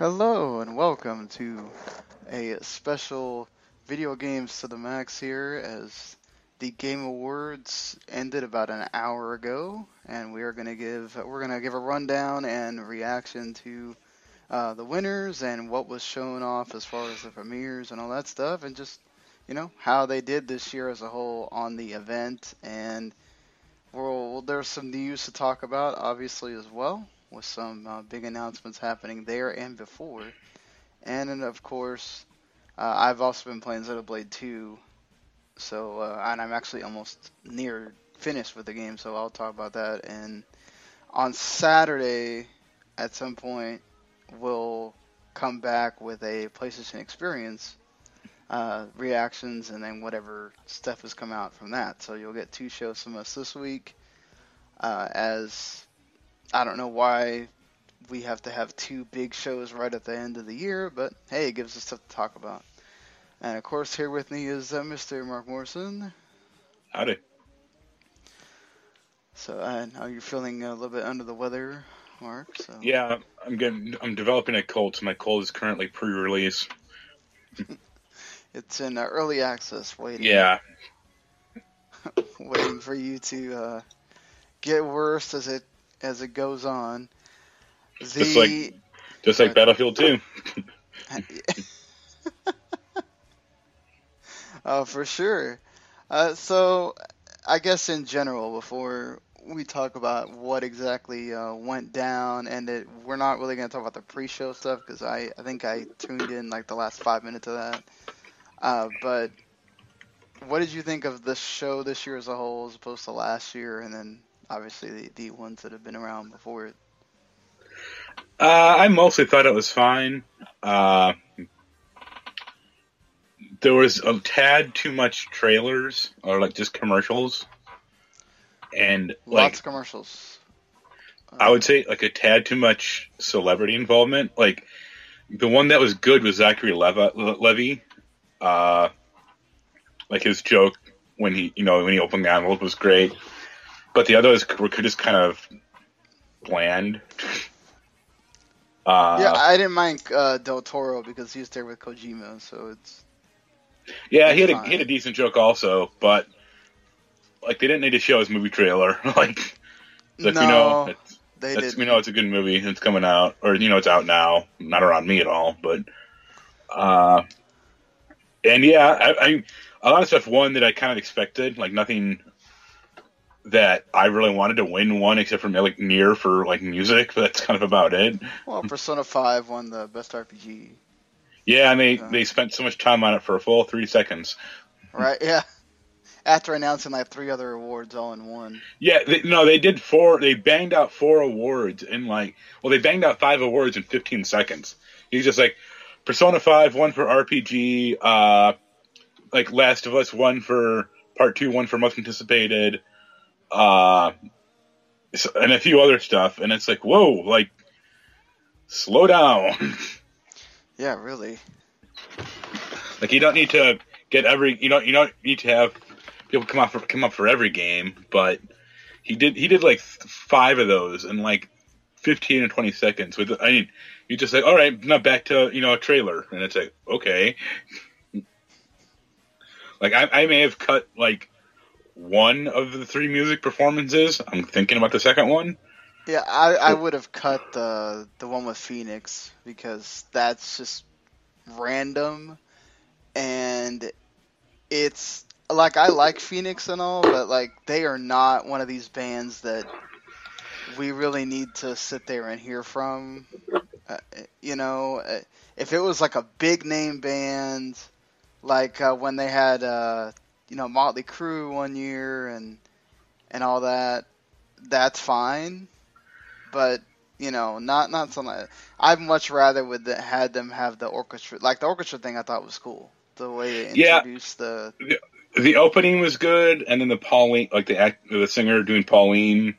Hello and welcome to a special video games to the max here as the game awards ended about an hour ago and we are going to give we're going to give a rundown and reaction to uh, the winners and what was shown off as far as the premieres and all that stuff and just you know how they did this year as a whole on the event and well there's some news to talk about obviously as well with some uh, big announcements happening there and before. And then, of course, uh, I've also been playing Xenoblade 2, so uh, and I'm actually almost near finished with the game, so I'll talk about that. And on Saturday, at some point, we'll come back with a PlayStation Experience uh, reactions, and then whatever stuff has come out from that. So you'll get two shows from us this week, uh, as I don't know why we have to have two big shows right at the end of the year, but hey, it gives us stuff to talk about. And of course, here with me is uh, Mr. Marc Morrison. Howdy. So, uh, now you're feeling a little bit under the weather, Marc. So Yeah, I'm getting. I'm developing a cold, so my cold is currently pre-release. it's in uh, early access, waiting. Yeah, waiting for you to uh, get worse as it as it goes on. The, Just like- just like Right. Battlefield 2. Oh, for sure. Uh, so, I guess in general, before we talk about what exactly uh, went down, and it, we're not really going to talk about the pre-show stuff because I, I think I tuned in like the last five minutes of that. Uh, but what did you think of the show this year as a whole, as opposed to last year, and then obviously the, the ones that have been around before it? Uh, I mostly thought it was fine. Uh, there was a tad too much trailers or like just commercials, and like Lots of commercials. I would say like a tad too much celebrity involvement. Like the one that was good was Zachary Levi. Uh, like his joke when he, you know, when he opened the envelope was great, but the others were just kind of bland. Uh, yeah, I didn't mind uh, Del Toro because he was there with Kojima, so it's yeah, he had a, he had a decent joke also, but like they didn't need to show his movie trailer. like, let no, me know. It's, they That's, did. we know it's a good movie. It's coming out, or you know, it's out now. Not around me at all, but uh, and yeah, I, I a lot of stuff One that I kind of expected. Like nothing that I really wanted to win one, except for like Nier for like music. But that's kind of about it. Well, Persona Five won the best RPG, Yeah, and they Yeah. they spent so much time on it for a full three seconds. right? Yeah. After announcing like three other awards all in one. Yeah, they, no, they did four. They banged out four awards in like, well, they banged out five awards in 15 seconds. He's just like, Persona 5, one for RPG, uh, like Last of Us, one for Part 2, one for Most Anticipated, uh, and a few other stuff. And it's like, whoa, like, slow down. Yeah, really. like, you don't need to get every, you don't, you don't need to have people come up for, come up for every game, but he did, he did like five of those in like 15 or 20 seconds with, I mean, you just like, all right, now back to, you know, a trailer. And it's like, okay. Like, I, I may have cut like one of the three music performances. I'm thinking about the second one. Yeah, I, I would have cut the the one with Phoenix because that's just random, and it's like I like Phoenix and all, but like they are not one of these bands that we really need to sit there and hear from Uh, you know, uh, if it was like a big name band, like uh, when they had uh, you know Motley Crue one year and and all that, that's fine. But you know, not not something. I'd much rather would the, had them have the orchestra. Like the orchestra thing, I thought was cool. The way they Yeah. introduced the The opening was good, and then the Pauline, like the act, the singer doing Pauline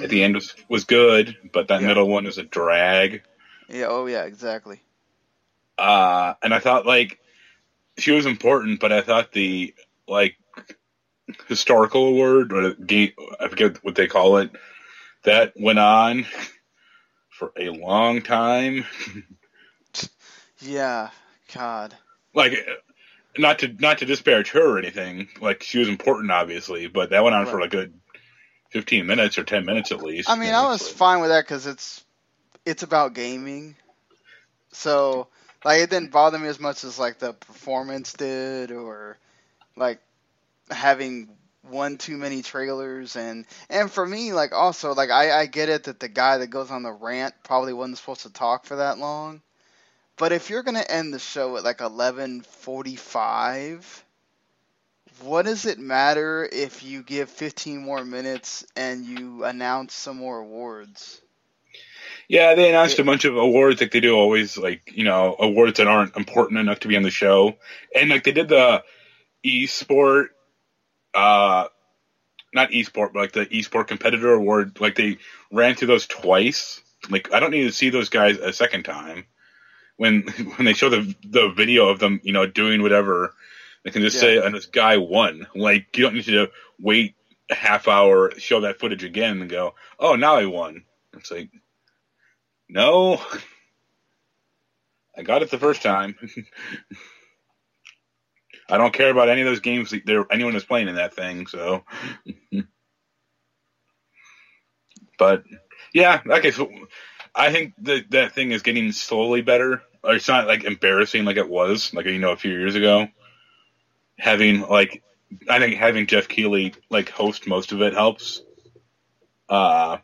at the end was was good, but that Yeah. middle one was a drag. Yeah. Oh yeah. Exactly. Uh, and I thought like she was important, but I thought the like historical award or game, I forget what they call it, that went on for a long time. Yeah. God. like not to not to disparage her or anything. Like she was important, obviously, but that went on for Right. a good fifteen minutes or ten minutes at least. I mean, I was fine with that because it's it's about gaming, so like it didn't bother me as much as like the performance did, or like having one too many trailers and and for me like also like I I get it that the guy that goes on the rant probably wasn't supposed to talk for that long, but if you're gonna end the show at like eleven forty five. What does it matter if you give 15 more minutes and you announce some more awards? Yeah, they announced a bunch of awards like they do always, like you know, awards that aren't important enough to be on the show, and like they did the esport, uh, not esport, but like the esport competitor award. Like they ran through those twice. Like I don't need to see those guys a second time. When when they show the the video of them, you know, doing whatever, they can just Yeah. say, "And this guy won." Like you don't need to wait a half hour, show that footage again, and go, "Oh, now I won." It's like. No. I got it the first time. I don't care about any of those games that there anyone is playing in that thing, so but yeah, okay, so I think that that thing is getting slowly better. Or it's not like embarrassing like it was, like you know, a few years ago. Having like I think having Geoff Keighley like host most of it helps. Uh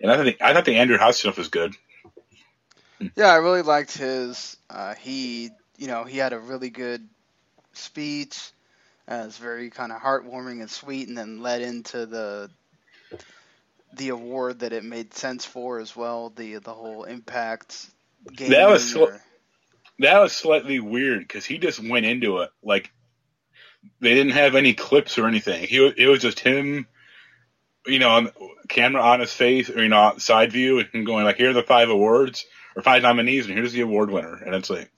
and I think I thought the Andrew House stuff was good. Yeah, I really liked his. Uh, he, you know, he had a really good speech. Uh, it was very kind of heartwarming and sweet, and then led into the the award that it made sense for as well. The the whole impact game. That was sl- That was slightly weird because he just went into it like they didn't have any clips or anything. He it was just him, you know, on, camera on his face or you know side view and going like, here are the five awards or five nominees and here's the award winner, and it's like.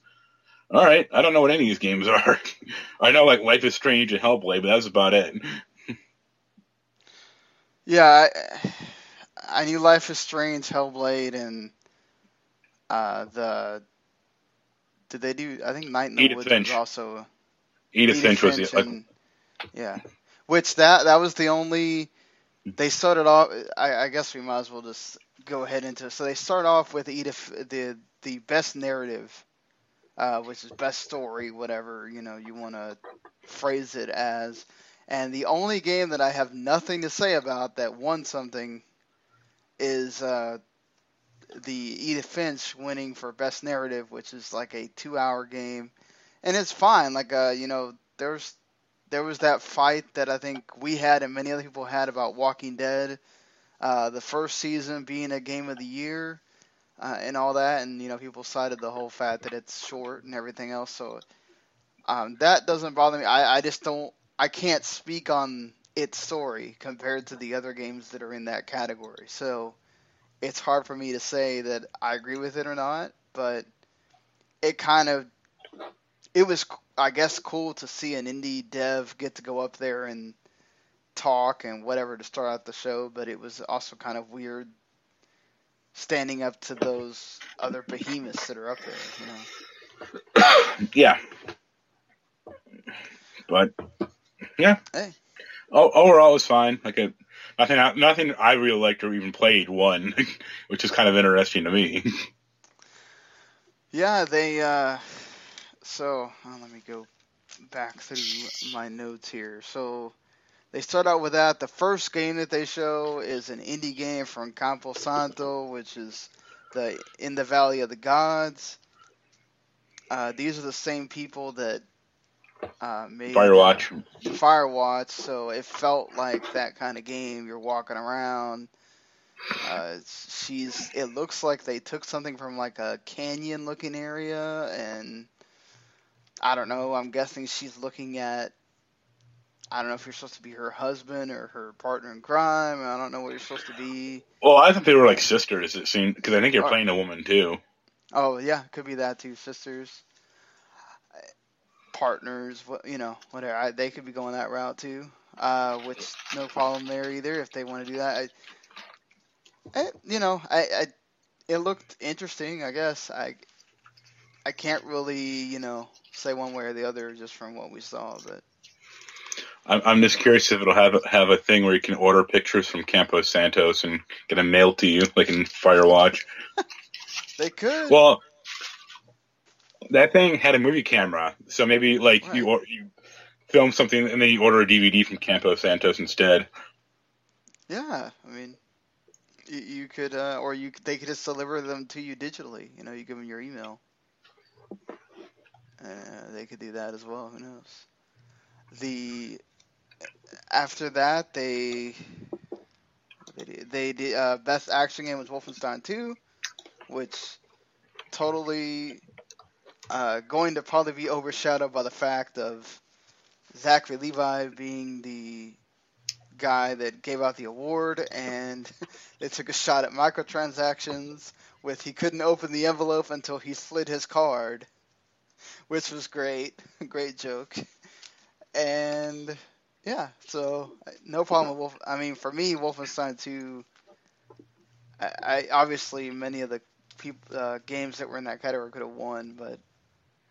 All right, I don't know what any of these games are. I know like Life is Strange and Hellblade, but that's about it. Yeah, I, I knew Life is Strange, Hellblade, and uh, the. Did they do? I think Night in the Edith Woods Finch. was also. Edith Finch was the, like, yeah, which that that was the only. They started off. I, I guess we might as well just go ahead into. So they start off with Edith the the best narrative, uh, which is best story, whatever you know you want to phrase it as. And the only game that I have nothing to say about that won something is uh, the Edith Finch winning for best narrative, which is like a two-hour game, and it's fine. Like uh, you know, there's there was that fight that I think we had and many other people had about Walking Dead, uh, the first season being a game of the year, uh, and all that, and you know people cited the whole fact that it's short and everything else. So um, that doesn't bother me. I, I just don't. I can't speak on its story compared to the other games that are in that category. So it's hard for me to say that I agree with it or not. But it kind of it was I guess cool to see an indie dev get to go up there and talk and whatever to start out the show, but it was also kind of weird standing up to those other behemoths that are up there, you know. yeah. But yeah, Hey. O- overall it was fine. Like a, nothing, I- nothing I really liked or even played one, which is kind of interesting to me. Yeah, they uh so uh, let me go back through my notes here. So they start out with that. The first game that they show is an indie game from Campo Santo, which is the In the Valley of the Gods. Uh, these are the same people that uh, made Firewatch. Firewatch, so it felt like that kind of game. You're walking around. Uh, she's. It looks like they took something from like a canyon-looking area, and I don't know. I'm guessing she's looking at. I don't know if you're supposed to be her husband or her partner in crime. I don't know what you're supposed to be. Well, I thought they were like sisters. It seemed because I think you're playing a woman too. Oh yeah, could be that too. Sisters, partners, what you know, whatever. I, they could be going that route too. Uh, which no problem there either if they want to do that. I, I, you know, I, I, it looked interesting. I guess I, I can't really, you know, say one way or the other just from what we saw, but I'm, I'm just curious if it'll have have a thing where you can order pictures from Campos Santos and get them mailed to you, like in Firewatch. they could. Well, that thing had a movie camera, so maybe like you or, you film something and then you order a DVD from Campos Santos instead. Yeah, I mean, you, you could, uh, or you they could just deliver them to you digitally. You know, you give them your email. Uh, they could do that as well. Who knows? The after that they they did, uh, best action game was Wolfenstein 2, which totally uh, going to probably be overshadowed by the fact of Zachary Levi being the guy that gave out the award, and they took a shot at microtransactions with he couldn't open the envelope until he slid his card, which was great, great joke, and yeah, so no problem with Wolf. I mean, for me, Wolfenstein 2. I, I obviously many of the peop, uh, games that were in that category could have won, but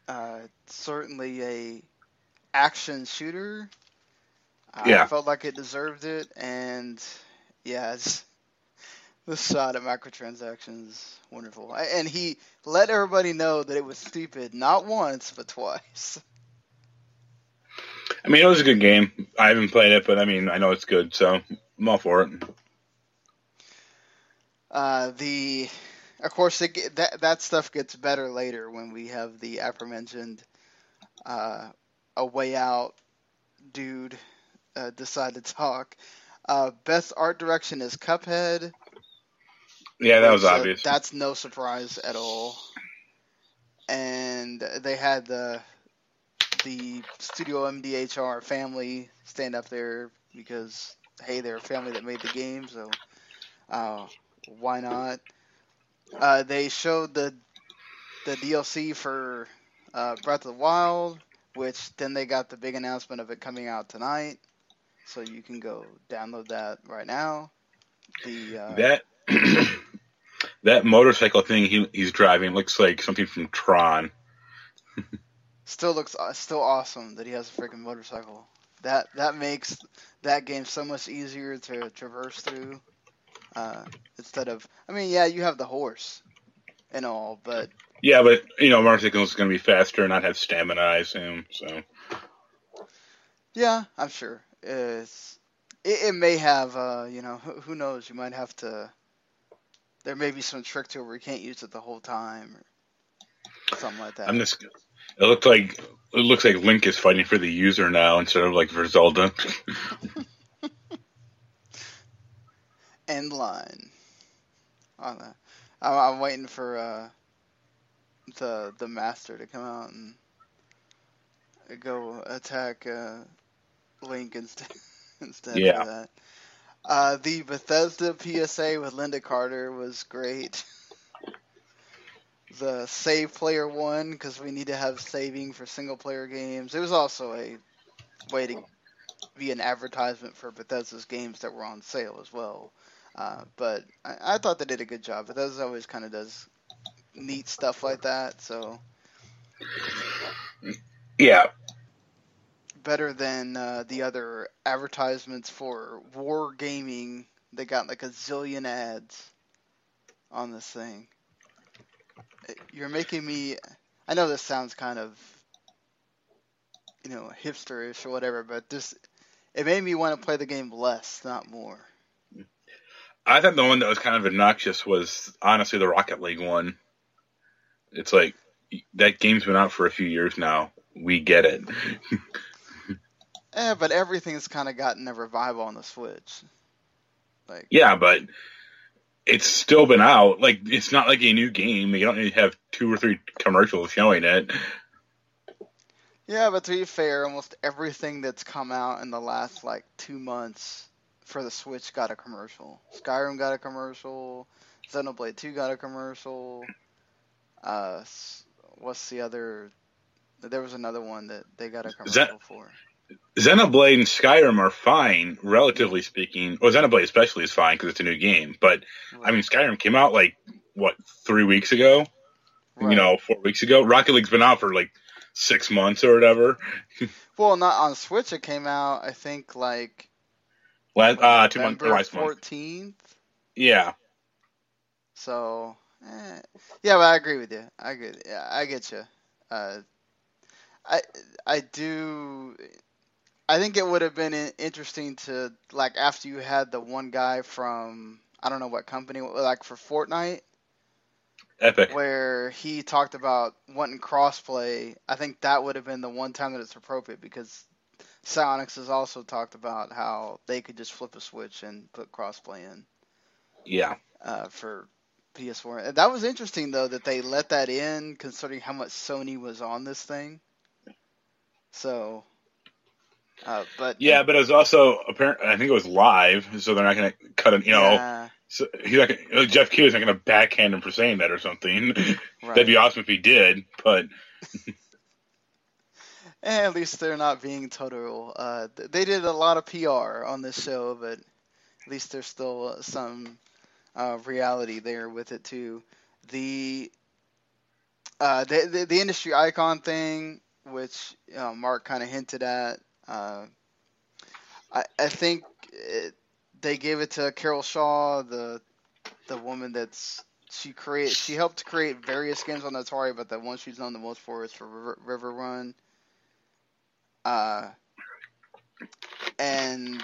uh, certainly a action shooter. I Yeah. felt like it deserved it, and yeah, it's, the shot at microtransactions wonderful. And he let everybody know that it was stupid, not once but twice. I mean, it was a good game. I haven't played it, but I mean, I know it's good, so I'm all for it. Uh, the, of course, it, that that stuff gets better later when we have the aforementioned uh, a way out dude uh, decide to talk. Uh, best art direction is Cuphead. Yeah, that was So obvious. That's no surprise at all. And they had the the Studio MDHR family stand up there because hey, they're a family that made the game, so uh, why not? Uh, they showed the the DLC for uh, Breath of the Wild, which then they got the big announcement of it coming out tonight, so you can go download that right now. The uh, That that motorcycle thing he he's driving looks like something from Tron. Still looks uh, still awesome that he has a freaking motorcycle. That that makes that game so much easier to traverse through. Uh, instead of, I mean, yeah, you have the horse and all, but Yeah, but you know, motorcycles is going to be faster and not have stamina, I assume. So yeah, I'm sure it's it, it may have, uh, you know, who, who knows? You might have to. There may be some trick to it where you can't use it the whole time or something like that. I'm just. It looks like it looks like Link is fighting for the user now instead of like for Zelda. end line. On I'm, I'm waiting for uh, the the master to come out and go attack uh, Link instead instead Yeah. of that. Uh, the Bethesda PSA with Lynda Carter was great. The save player one because we need to have saving for single player games. It was also a way to be an advertisement for Bethesda's games that were on sale as well. Uh, but I, I thought they did a good job. Bethesda always kind of does neat stuff like that, so yeah, better than uh, the other advertisements for War Gaming. They got like a zillion ads on this thing. You're making me. I know this sounds kind of, you know, hipsterish or whatever, but this it made me want to play the game less, not more. I thought the one that was kind of obnoxious was honestly the Rocket League one. It's like that game's been out for a few years now. We get it. yeah, but everything's kind of gotten a revival on the Switch. Like, yeah, but it's still been out. Like it's not like a new game. You don't need to have two or three commercials showing it. Yeah, but to be fair, almost everything that's come out in the last like two months for the Switch got a commercial. Skyrim got a commercial. Xenoblade 2 got a commercial. Uh, what's the other? There was another one that they got a commercial Zen- for. Xenoblade and Skyrim are fine, relatively speaking. Well, Xenoblade especially is fine because it's a new game. But I mean, Skyrim came out like what three weeks ago? Right. You know, four weeks ago. Rocket League's been out for like six months or whatever. Well, not on Switch. It came out, I think, like Last, uh, two months, last month. fourteenth. Yeah, So, eh. yeah, but I agree with you. I get, yeah, I get you. Uh, I, I do. I think it would have been interesting to like after you had the one guy from I don't know what company, like for Fortnite, epic. where he talked about wanting crossplay. I think that would have been the one time that it's appropriate because Psyonix has also talked about how they could just flip a switch and put crossplay in Yeah, uh, for PS4. That was interesting though that they let that in, considering how much Sony was on this thing. So, uh, but yeah, but it was also apparent. I think it was live, so they're not going to cut it. You know, yeah, so he's not. Gonna, Jeff Q is not going to backhand him for saying that or something. right. That'd be awesome if he did, but Eh, at least they're not being total. Uh, they did a lot of PR on this show, but at least there's still some uh, reality there with it too. The uh, the, the the industry icon thing, which you know, Marc kind of hinted at, uh, I I think it, they gave it to Carol Shaw, the the woman that's she create she helped create various games on Atari, but the one she's known the most for is for River, River Run. Uh, and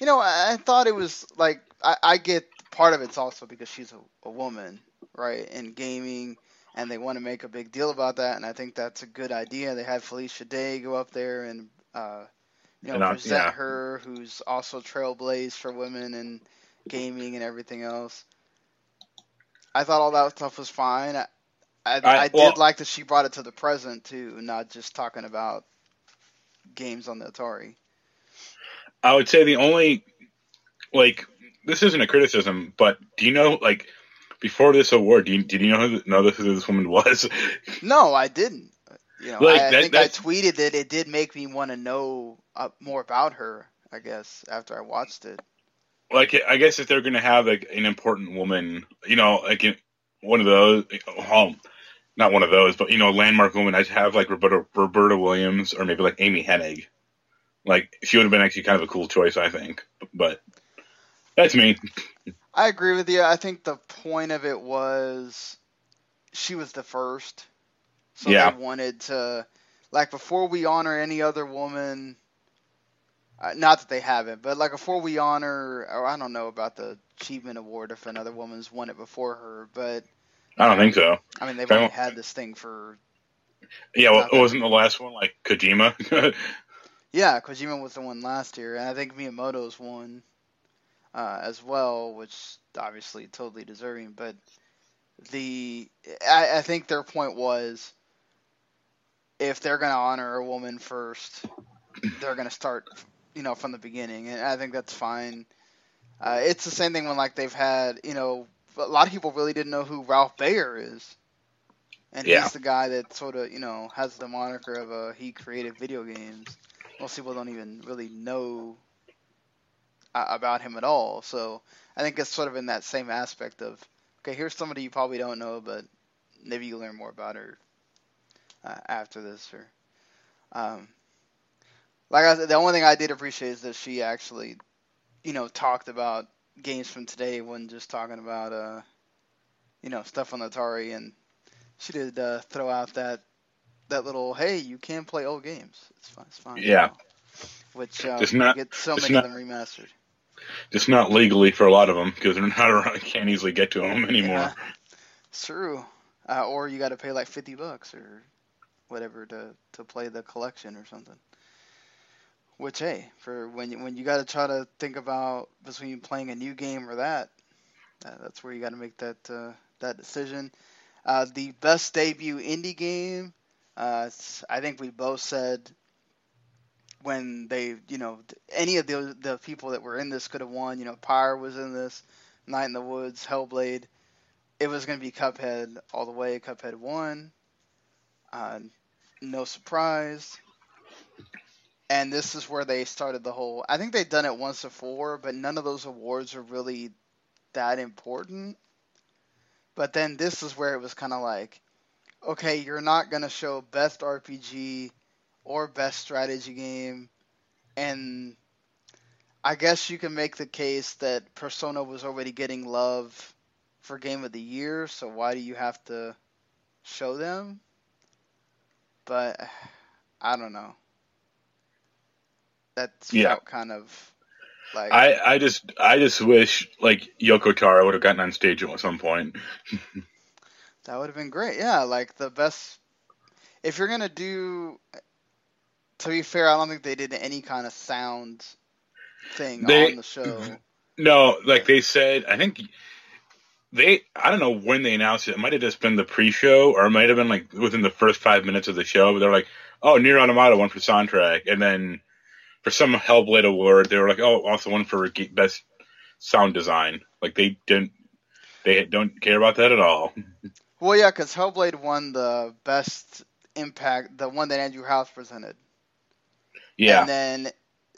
you know, I, I thought it was like I, I get part of it's also because she's a, a woman, right, in gaming, and they want to make a big deal about that, and I think that's a good idea. They had Felicia Day go up there and uh, you know And, present yeah. her, who's also trailblazed for women and gaming and everything else. I thought all that stuff was fine. I, I, I- I, well- did like that she brought it to the present too, not just talking about games on the Atari. I would say the only like this isn't a criticism, but do you know like before this award, do you, did you know who, know who this woman was? No, I didn't. You know, Like, I, I that- think I tweeted that it did make me want to know uh, more about her. I guess after I watched it. like I guess if they're gonna have like an important woman, you know, like in- one of those, um, not one of those, but you know, a landmark woman, I'd have like Roberta, Roberta Williams or maybe like Amy Hennig. Like she would have been actually kind of a cool choice, I think. But that's me. I agree with you. I think the point of it was she was the first, so Yeah. they wanted to like before we honor any other woman. Uh, not that they haven't, but like before we honor, or I don't know about the achievement award if another woman's won it before her, but I don't think so. I mean they've only had this thing for Yeah, well, Not wasn't the last one like Kojima? Yeah, Kojima was the one last year, and I think Miyamoto's one uh, as well, which obviously totally deserving. But the I, I think their point was if they're going to honor a woman first, they're going to start, you know, from the beginning, and I think that's fine. Uh, it's the same thing when like they've had, you know, a lot of people really didn't know who Ralph Baer is. And Yeah. he's the guy that sort of, you know, has the moniker of uh, he created video games most people don't even really know about him at all. So I think it's sort of in that same aspect of okay, here's somebody you probably don't know, but maybe you learn more about her uh, after this. Or um, like I said, the only thing I did appreciate is that she actually, you know, talked about games from today, wasn't just talking about uh, you know, stuff on Atari, and she did uh, throw out that that little hey, you can play old games. It's fine. It's fine. Yeah. Which Just not- get so many not- of them remastered. Just not legally for a lot of them because they're not around, I can't easily get to them anymore. Yeah, it's true. Uh, or you got to pay like fifty bucks or whatever to to play the collection or something. Which hey, for when you, when you got to try to think about between playing a new game or that, uh, that's where you got to make that uh, that decision. Uh, the best debut indie game, uh, I think we both said when they, you know, any of the the people that were in this could have won. You know, Pyre was in this, Night in the Woods, Hellblade. It was going to be Cuphead all the way. Cuphead won. Uh, no surprise. And this is where they started the whole. I think they'd done it once before, but none of those awards are really that important. But then this is where it was kind of like, okay, you're not going to show best RPG or best strategy game. And I guess you can make the case that Persona was already getting love for game of the year, so why do you have to show them? But I don't know. That's Yeah. felt kind of like I, I just I just wish like Yoko Taro would have gotten on stage at some point. That would have been great. Yeah, like the best. If you're gonna do, to be fair, I don't think they did any kind of sound thing They- on the show. No, like they said, I think they I don't know when they announced it. It might have just been the pre-show, or it might have been like within the first five minutes of the show. But they're like, "Oh, Nier Automata won for soundtrack," and then for some Hellblade award, they were like, "Oh, also one for best sound design." Like they didn't, they don't care about that at all. Well, yeah, because Hellblade won the best impact, the one that Andrew House presented. Yeah, And then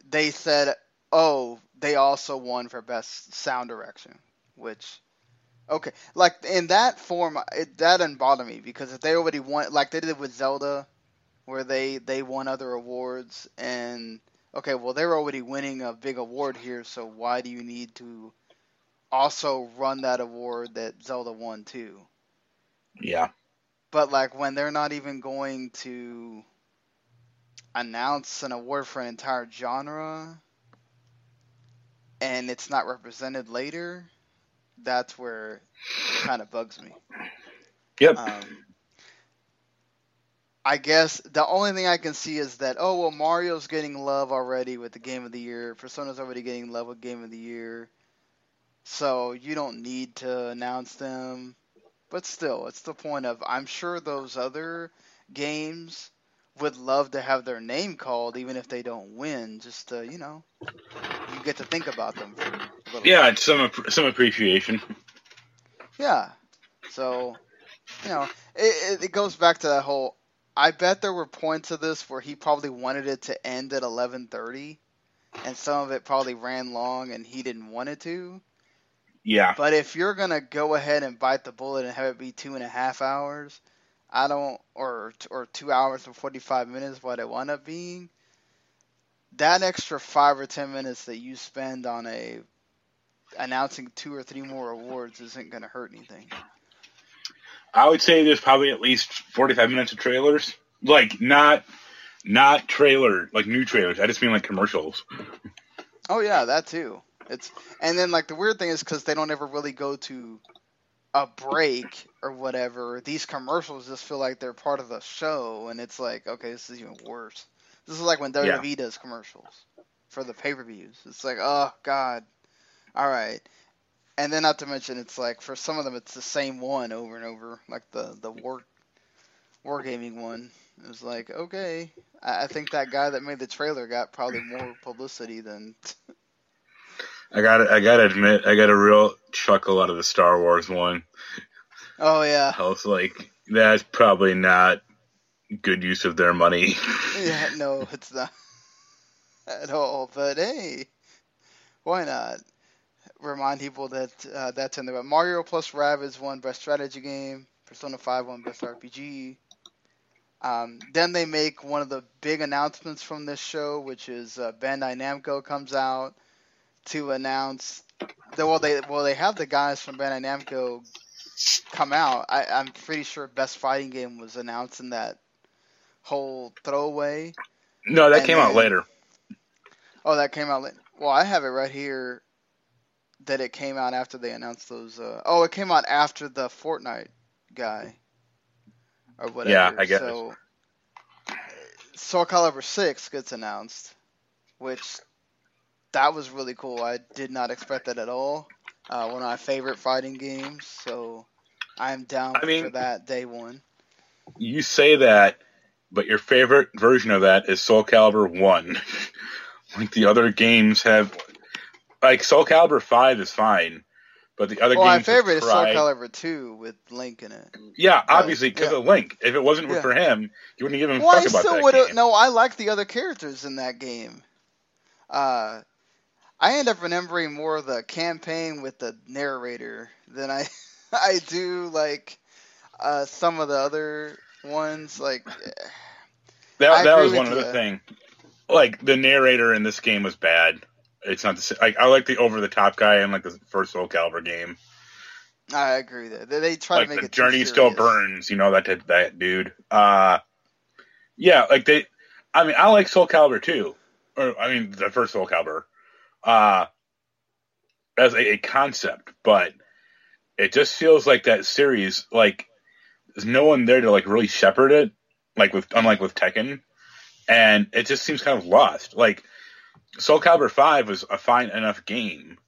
they said, oh, they also won for best sound direction, which, okay, like in that form, it, that didn't bother me because if they already won, like they did with Zelda, where they they won other awards, and okay, well they're already winning a big award here, so why do you need to also run that award that Zelda won too? yeah, But like when they're not even going to announce an award for an entire genre and it's not represented later, that's where it kind of bugs me. yep. Um, I guess the only thing I can see is that oh well Mario's getting love already with the game of the year, Persona's already getting love with game of the year, so you don't need to announce them. But still, it's the point of I'm sure those other games would love to have their name called even if they don't win, just to you know you get to think about them for a little yeah, it's some some appreciation. Yeah. So, you know, it, it, it goes back to that whole. I bet there were points of this where he probably wanted it to end at 11:30, and some of it probably ran long and he didn't want it to. Yeah, But if you're gonna go ahead and bite the bullet and have it be two and a half hours, I don't, or or two hours and 45 minutes, what it wound up being. That extra five or ten minutes that you spend on a announcing two or three more awards isn't gonna hurt anything. I would say there's probably at least 45 minutes of trailers. Like not not trailer like new trailers. I just mean like commercials. Oh yeah, that too. It's and then like the weird thing is because they don't ever really go to a break or whatever. These commercials just feel like they're part of the show, and it's like okay, this is even worse. This is like when Yeah. WWE does commercials for the pay per views. It's like oh god, all right. And then not to mention it's like for some of them it's the same one over and over, like the the war wargaming one. It was like okay, I, I think that guy that made the trailer got probably more publicity than I got I got to admit I got a real chuckle out of the Star Wars one. Oh yeah, I was like that's probably not good use of their money. yeah. No, it's not at all. But hey, why not? Remind people that uh, that's in there. Mario plus Rabbids won best strategy game. Persona 5 won best RPG. Um, then they make one of the big announcements from this show, which is uh, Bandai Namco comes out to announce. The, well, they well they have the guys from Bandai Namco come out. I, I'm pretty sure Best Fighting Game was announced in that whole throwaway. no, that And came out later. Oh, that came out late. Well, I have it right here. that it came out after they announced those. Uh, oh, it came out after the Fortnite guy, or whatever. Yeah, I guess. So, Soul Calibur Six gets announced, which that was really cool. I did not expect that at all. Uh, one of my favorite fighting games, so I'm down I mean- for that day one. You say that, but your favorite version of that is Soul Calibur 1. like the other games have. Like Soul Calibur 5 is fine, but the other Well, my games. have favorite is Soul Calibur Two with Link in it. Yeah, obviously, because yeah. of Link. If it wasn't Yeah. for him, you wouldn't give him a Well, I about still that game. No, I like the other characters in that game. Uh, I end up remembering more of the campaign with the narrator than I I do like uh, some of the other ones. Like, That, I that was one other thing. Like the narrator in this game was bad. It's not the same. Like I like the over the top guy in like the first Soul Calibur game. I agree that. They, try like to make the journey still burns. You know that that, that dude. Uh, yeah, like they. I mean, I like Soul Calibur too. Or I mean, the first Soul Calibur. Uh, as a, a concept, but it just feels like that series like there's no one there to like really shepherd it. Like with unlike with Tekken, and it just seems kind of lost. Like Soul Calibur Five was a fine enough game,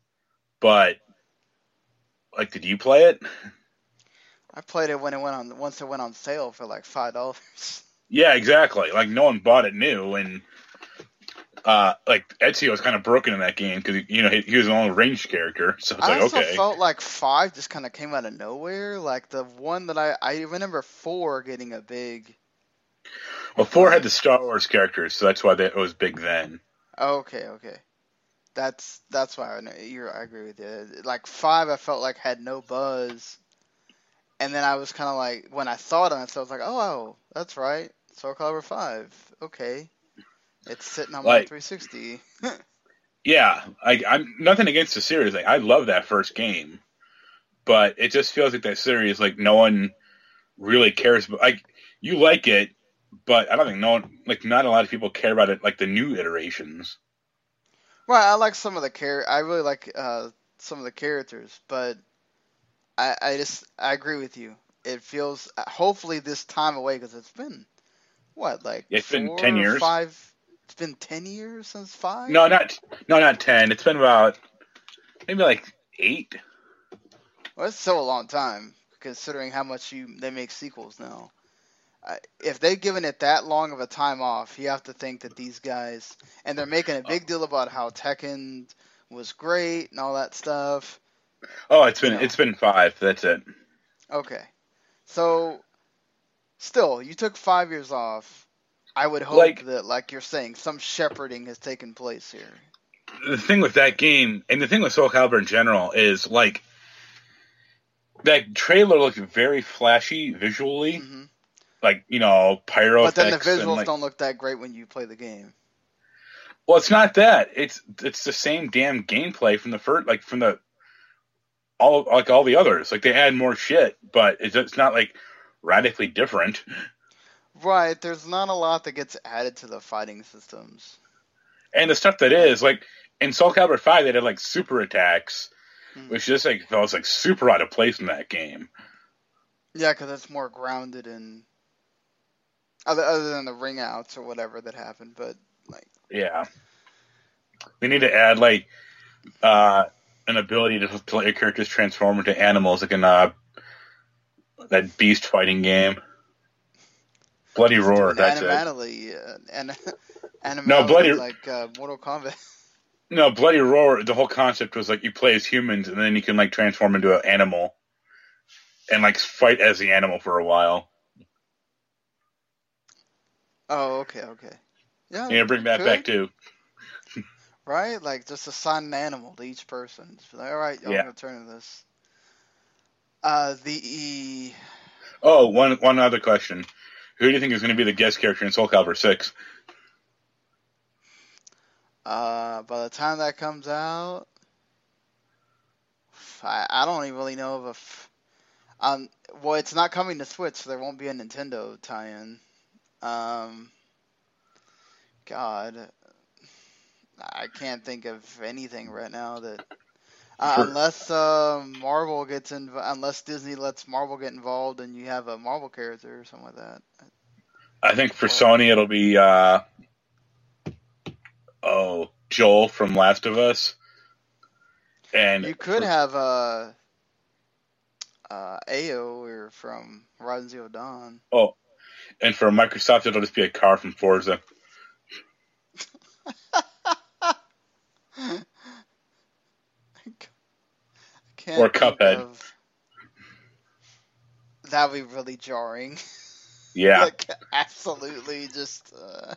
but like, did you play it? I played it when it went on once it went on sale for like five dollars. Yeah, exactly. Like no one bought it new, and uh, like Ezio was kind of broken in that game because you know he, he was an only ranged character, so it's I like also okay, felt like five just kind of came out of nowhere. Like the one that I I remember four getting a big. well, four had the Star Wars characters, so that's why that was big then. Okay, okay. That's that's why I know you're. I agree with you. Like five, I felt like had no buzz, and then I was kind of like when I saw it on it, so I was like, oh, oh, that's right, Soul Calibur five. Okay, it's sitting on my 360. Yeah, I, I'm nothing against the series. Like I love that first game, but it just feels like that series like no one really cares. But like you like it, but I don't think no one like not a lot of people care about it. Like the new iterations. Right, I like some of the char. I really like uh, some of the characters, but I I just I agree with you. It feels hopefully this time away because it's been what like It's been 10 years. Five. It's been ten years since five. No, not no, not ten. It's been about maybe like eight. Well, it's still a long time considering how much you they make sequels now. Uh, if they've given it that long of a time off, you have to think that these guys and they're making a big deal about how Tekken was great and all that stuff. Oh, it's been No. it's been five. That's it. Okay, so still, you took five years off. I would hope Like- that, like you're saying, some shepherding has taken place here. The thing with that game and the thing with Soul Calibur in general is like that trailer looked very flashy visually, hmm like you know pyro But then the and, visuals like- don't look that great when you play the game. Well, it's not that. It's it's the same damn gameplay from the first, like from the all like all the others. Like they add more shit, but it's, it's not like radically different. Right, there's not a lot that gets added to the fighting systems. And the stuff that is like in Soul Calibur Five, they did like super attacks, Hmm. which just like felt like super out of place in that game. Yeah, because it's more grounded in other other than the ring outs or whatever that happened. But like, Yeah, they need to add like uh an ability to, to let your characters transform into animals, like in uh that beast fighting game. Bloody Roar, that's it. uh, and No, Bloody- like uh, Mortal Kombat. No, Bloody Roar. The whole concept was like you play as humans, and then you can like transform into an animal, and like fight as the animal for a while. Oh, okay, okay. Yeah, Yeah, bring that could, back too. right? Like just assign an animal to each person. Like, all right, y'all Yeah. gonna turn to this. Uh, the Oh, one one other question: Who do you think is going to be the guest character in Soul Calibur Six? Uh, by the time that comes out, I, I don't even really know if. Um, well, it's not coming to Switch, so there won't be a Nintendo tie-in. Um, God, I can't think of anything right now that. Uh, unless uh, Marvel gets in, unless Disney lets Marvel get involved, and you have a Marvel character or something like that. I think for Sony it'll be uh oh Joel from Last of Us, and You could for- have uh, uh, Aloy from Horizon Zero Dawn. oh, and for Microsoft it'll just be a car from Forza. Can't Or Cuphead. of- That would be really jarring. Yeah, like absolutely just uh,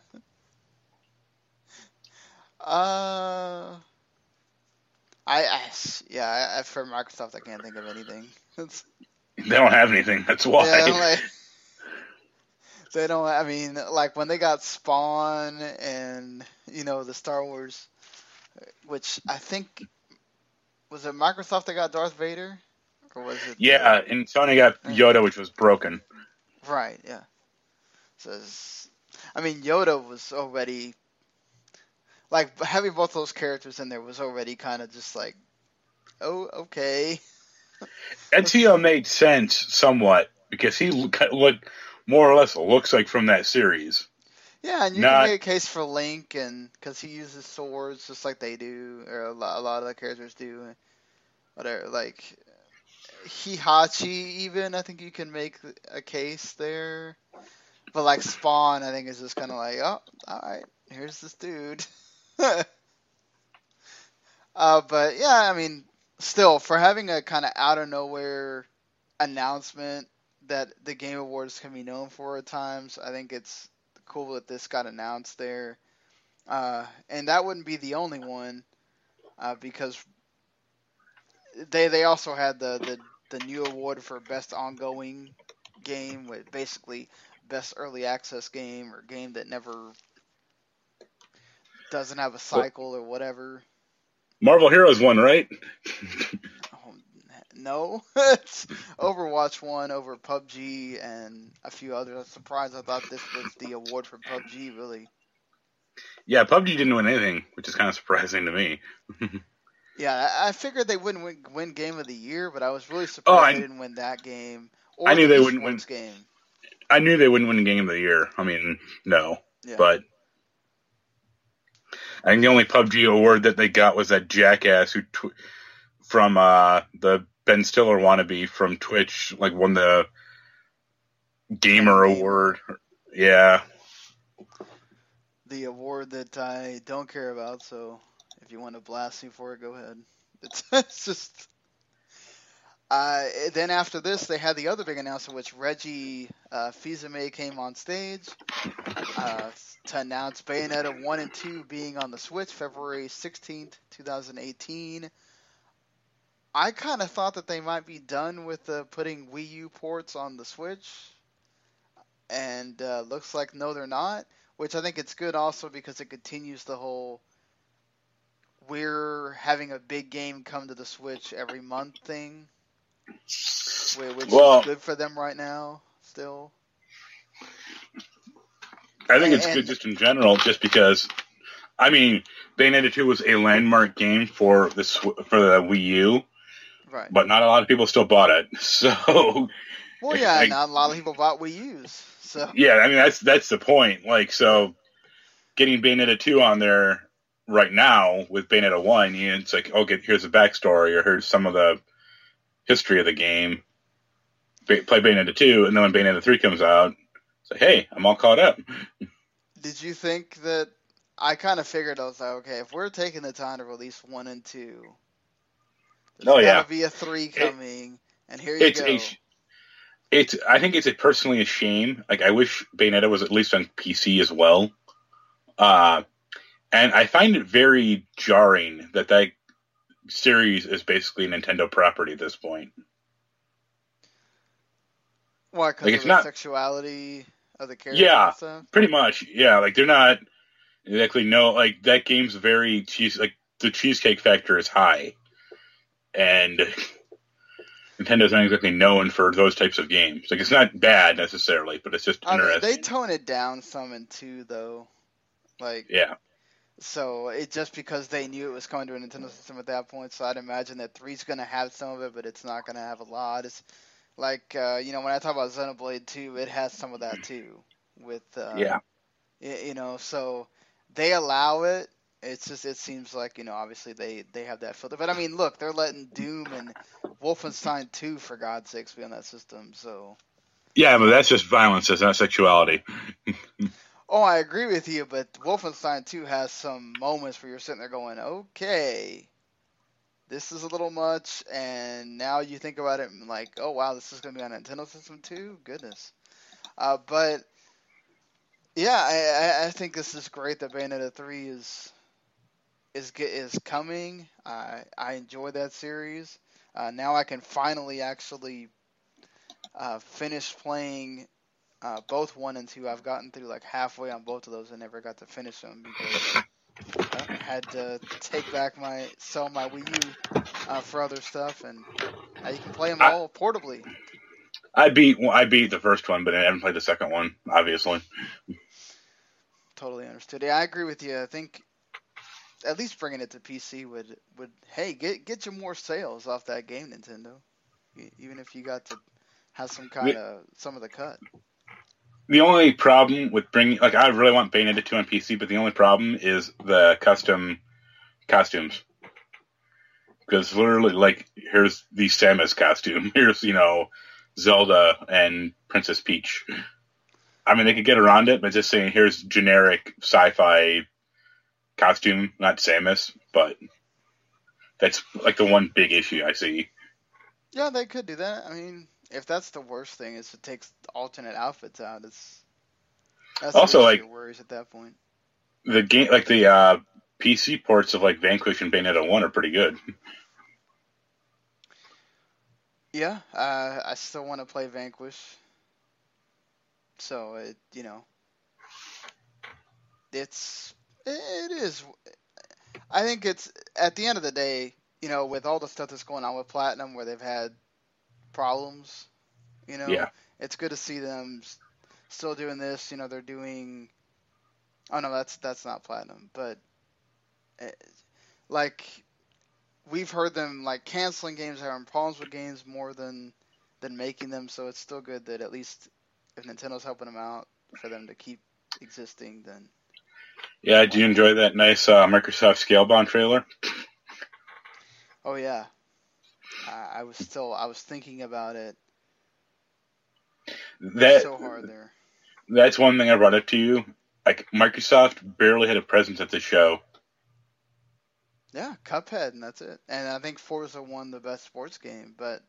uh I, I yeah I, for Microsoft I can't think of anything. It's, they don't have anything. That's why. yeah, like, they don't. I mean, like when they got Spawn and you know the Star Wars, which I think was it Microsoft that got Darth Vader, or was it? yeah, and Sony got Yoda, which was broken. Right. Yeah. So, I mean, Yoda was already like having both those characters in there was already kind of just like, oh, okay. Ezio made sense somewhat because he look, look more or less looks like from that series. Yeah, and you Not- can make a case for Link, and because he uses swords just like they do, or a lot, a lot of the characters do. Whatever, like Heihachi, even I think you can make a case there. But like Spawn, I think is just kind of like, oh, all right, here's this dude. uh, but yeah, I mean, still for having a kind of out of nowhere announcement that the Game Awards can be known for at times, I think it's cool that this got announced there. Uh, and that wouldn't be the only one, uh, because they they also had the, the the new award for best ongoing game with basically best early access game or game that never doesn't have a cycle or whatever. Marvel Heroes won, right? Oh, no, it's Overwatch won over PUBG and a few others. I'm surprised. I thought this was the award for PUBG. Really, Yeah, PUBG didn't win anything, which is kind of surprising to me. yeah. I figured they wouldn't win, win Game of the Year, but I was really Oh, surprised I- they didn't win that game. Or I knew the they wouldn't esports game. I knew they wouldn't win Game of the Year. I mean, no, Yeah. but I think the only PUBG award that they got was that jackass who tw- from uh, the Ben Stiller wannabe from Twitch, like won the gamer award. Yeah, the award that I don't care about. So if you want to blast me for it, go ahead. It's, it's just. Uh, then after this, they had the other big announcement, which Reggie uh, Fils-Aimé came on stage uh, to announce Bayonetta 1 and 2 being on the Switch February 16th, 2018. I kind of thought that they might be done with uh, putting Wii U ports on the Switch, and uh, looks like no, they're not which I think it's good also because it continues the whole we're having a big game come to the Switch every month thing, which Well- is good for them right now. Still, I think it's And- good just in general, just because. I mean, Bayonetta 2 was a landmark game for the for the Wii U, right? but not a lot of people still bought it. So well, yeah, like- not a lot of people bought Wii U's, so Yeah, I mean that's that's the point. Like so, getting Bayonetta two on there right now with Bayonetta one, you know, it's like okay, here's the backstory or here's some of the history of the game. Play Bayonetta two, and then when Bayonetta three comes out, say, hey, I'm all caught up. did you think that? I kind of figured I was like, okay, if we're taking the time to release one and two, there's Oh, yeah. be a three coming, and here you It's go. a, sh- it's I think it's a personally a shame. Like I wish Bayonetta was at least on PC as well. Uh, and I find it very jarring that that series is basically a Nintendo property at this point. Why? Because like, of it's the not- sexuality of the character Yeah. Pretty much, yeah. Like they're not exactly no. Like that game's very cheese. Like the cheesecake factor is high, and Nintendo's not exactly known for those types of games. Like it's not bad necessarily, but it's just I mean, interesting. they tone it down some in two though. Like yeah, So it just because they knew it was coming to a Nintendo system at that point, so I'd imagine that three's gonna have some of it, but it's not gonna have a lot. It's like uh, you know when I talk about Xenoblade 2, it has some of that too. With uh, Yeah. you know, so they allow it. It's just it seems like you know obviously they they have that filter, but I mean look, they're letting Doom and Wolfenstein 2 for God's sakes be on that system, so. Yeah, but that's just violence. That's not sexuality. Oh, I agree with you, but Wolfenstein 2 has some moments where you're sitting there going, okay, this is a little much, and now you think about it and like, oh wow, this is going to be on Nintendo System too? Goodness. Uh, but, yeah, I, I, I think this is great that Bayonetta 3 is is is coming. I I enjoy that series. Uh, now I can finally actually uh, finish playing uh, both one and two. I've gotten through like halfway on both of those and never got to finish them because I had to take back my sell my Wii U uh, for other stuff, and now you can play them I- all portably. I beat I beat the first one, but I haven't played the second one. Obviously. Totally understood. Yeah, I agree with you. I think at least bringing it to PC would would hey get get you more sales off that game, Nintendo. Even if you got to have some kind of some of the cut. The only problem with bringing, like, I really want Bayonetta 2 on PC, but the only problem is the custom costumes. Because literally, like, here's the Samus costume. Here's, you know, Zelda and Princess Peach. I mean, they could get around it, but just saying, here's generic sci-fi costume, not Samus, but that's like the one big issue I see. Yeah, they could do that. I mean, if that's the worst thing, is to take alternate outfits out. It's that's Also, like- worries at that point. The game, like the uh, PC ports of like Vanquish and Bayonetta 1 are pretty good. Yeah, uh, I still want to play Vanquish. So it, you know, it's it is. I think it's at the end of the day, you know, with all the stuff that's going on with Platinum, where they've had problems, you know, Yeah. it's good to see them still doing this. You know, they're doing. Oh no, that's that's not Platinum, but eh, like we've heard them like canceling games, having problems with games more than than making them. So it's still good that at least if Nintendo's helping them out for them to keep existing, then Yeah, do you enjoy that nice uh, Microsoft Scalebound trailer? oh yeah, I, I was still I was thinking about it That so hard there. that's one thing I brought up to you. Like Microsoft barely had a presence at the show. Yeah, Cuphead, and that's it. And I think Forza won the best sports game, but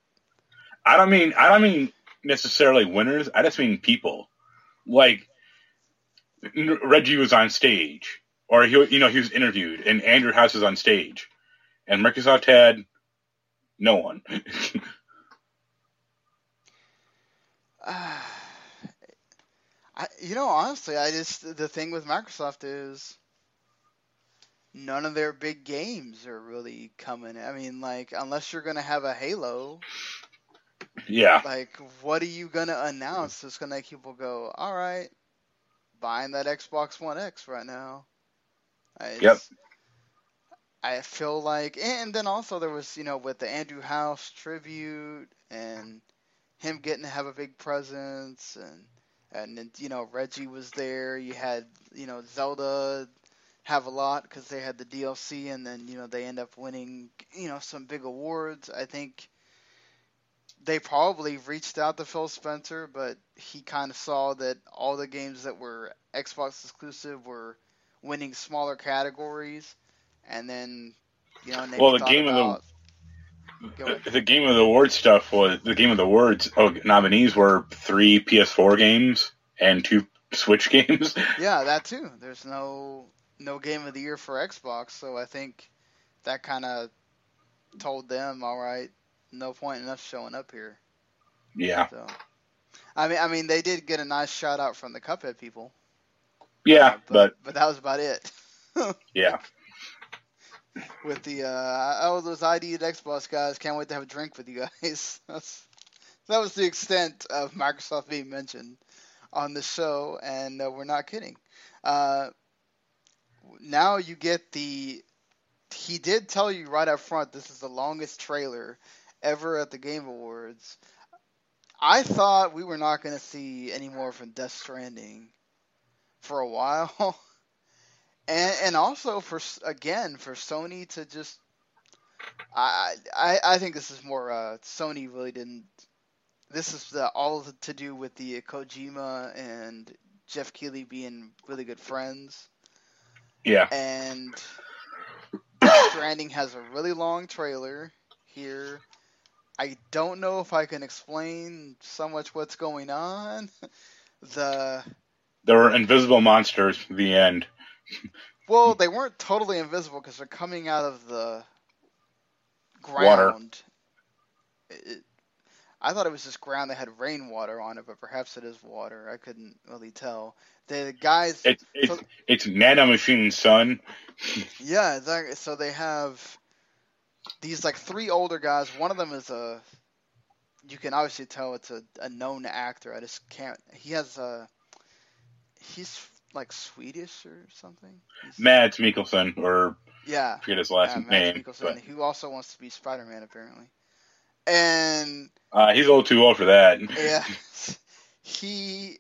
I don't mean I don't mean necessarily winners. I just mean people. Like Reggie was on stage, or he you know he was interviewed, and Andrew House was on stage, and Microsoft had no one. uh, I you know honestly, I just the thing with Microsoft is none of their big games are really coming. I mean, like unless you're gonna have a Halo, yeah, like what are you gonna announce that's gonna make people go, all right, buying that Xbox One X right now? I- Yep. I feel like, and then also there was, you know, with the Andrew House tribute and him getting to have a big presence, and and then, you know Reggie was there. You had, you know, Zelda have a lot because they had the DLC, and then you know they end up winning, you know, some big awards. I think they probably reached out to Phil Spencer, but he kind of saw that all the games that were Xbox exclusive were winning smaller categories, and then you know, Well, the game of the- about, the game of the awards stuff was the game of the awards. Oh, nominees were three PS4 games and two Switch games. Yeah, that too. There's no no game of the year for Xbox, so I think that kind of told them, all right, no point in us showing up here. yeah, So, I mean, I mean, they did get a nice shout out from the Cuphead people. yeah, uh, but but that was about it. yeah, With the uh, oh, those ID'd Xbox guys, can't wait to have a drink with you guys. That's, that was the extent of Microsoft being mentioned on the show, and uh, we're not kidding. Uh, now you get the. He did tell you right up front this is the longest trailer ever at the Game Awards. I thought we were not going to see any more from Death Stranding for a while, and and also for again for Sony to just. I I I think this is more uh, Sony really didn't. This is the, all to do with the Kojima and Geoff Keighley being really good friends. Yeah. And Stranding has a really long trailer here. I don't know if I can explain so much what's going on. the there were invisible monsters. The end. well, they weren't totally invisible because they're coming out of the ground. Water. It, I thought it was just ground that had rainwater on it, but perhaps it is water. I couldn't really tell. The guys. It's it's, so, it's nanomachine sun. yeah. So they have these like three older guys. One of them is a. You can obviously tell it's a, a known actor. I just can't. He has a. He's like Swedish or something. He's, Mads Mikkelsen, or yeah, I forget his last yeah, name. Mikkelsen, but... who also wants to be Spider-Man apparently. And uh, he's a little too old for that. Yeah, he.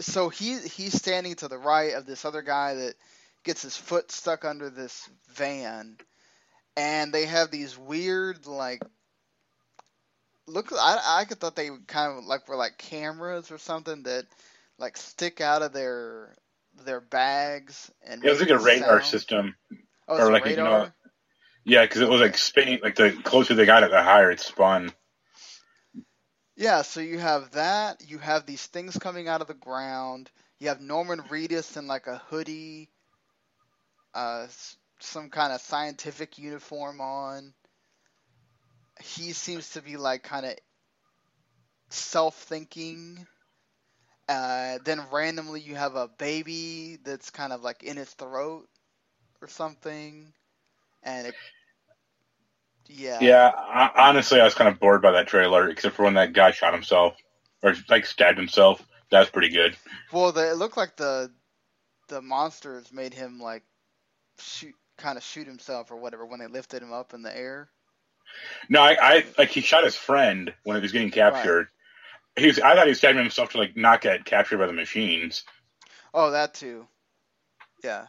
So he he's standing to the right of this other guy that gets his foot stuck under this van, and they have these weird like look I I thought they kind of like were like cameras or something that like stick out of their their bags and it was like a radar sound. system oh, or like radar? you know yeah because it was like spinning like the closer they got it the higher it spun yeah so you have that you have these things coming out of the ground you have Norman Reedus in like a hoodie uh some kind of scientific uniform on. He seems to be like kind of self-thinking. Uh, then randomly you have a baby that's kind of like in his throat or something, and it, yeah. Yeah, I, honestly, I was kind of bored by that trailer, except for when that guy shot himself or like stabbed himself. That was pretty good. Well, the, it looked like the the monsters made him like shoot kind of shoot himself or whatever when they lifted him up in the air. No, I, I like he shot his friend when he was getting captured. Right. He was, I thought he was stabbing himself to like not get captured by the machines. Oh, that too. Yeah.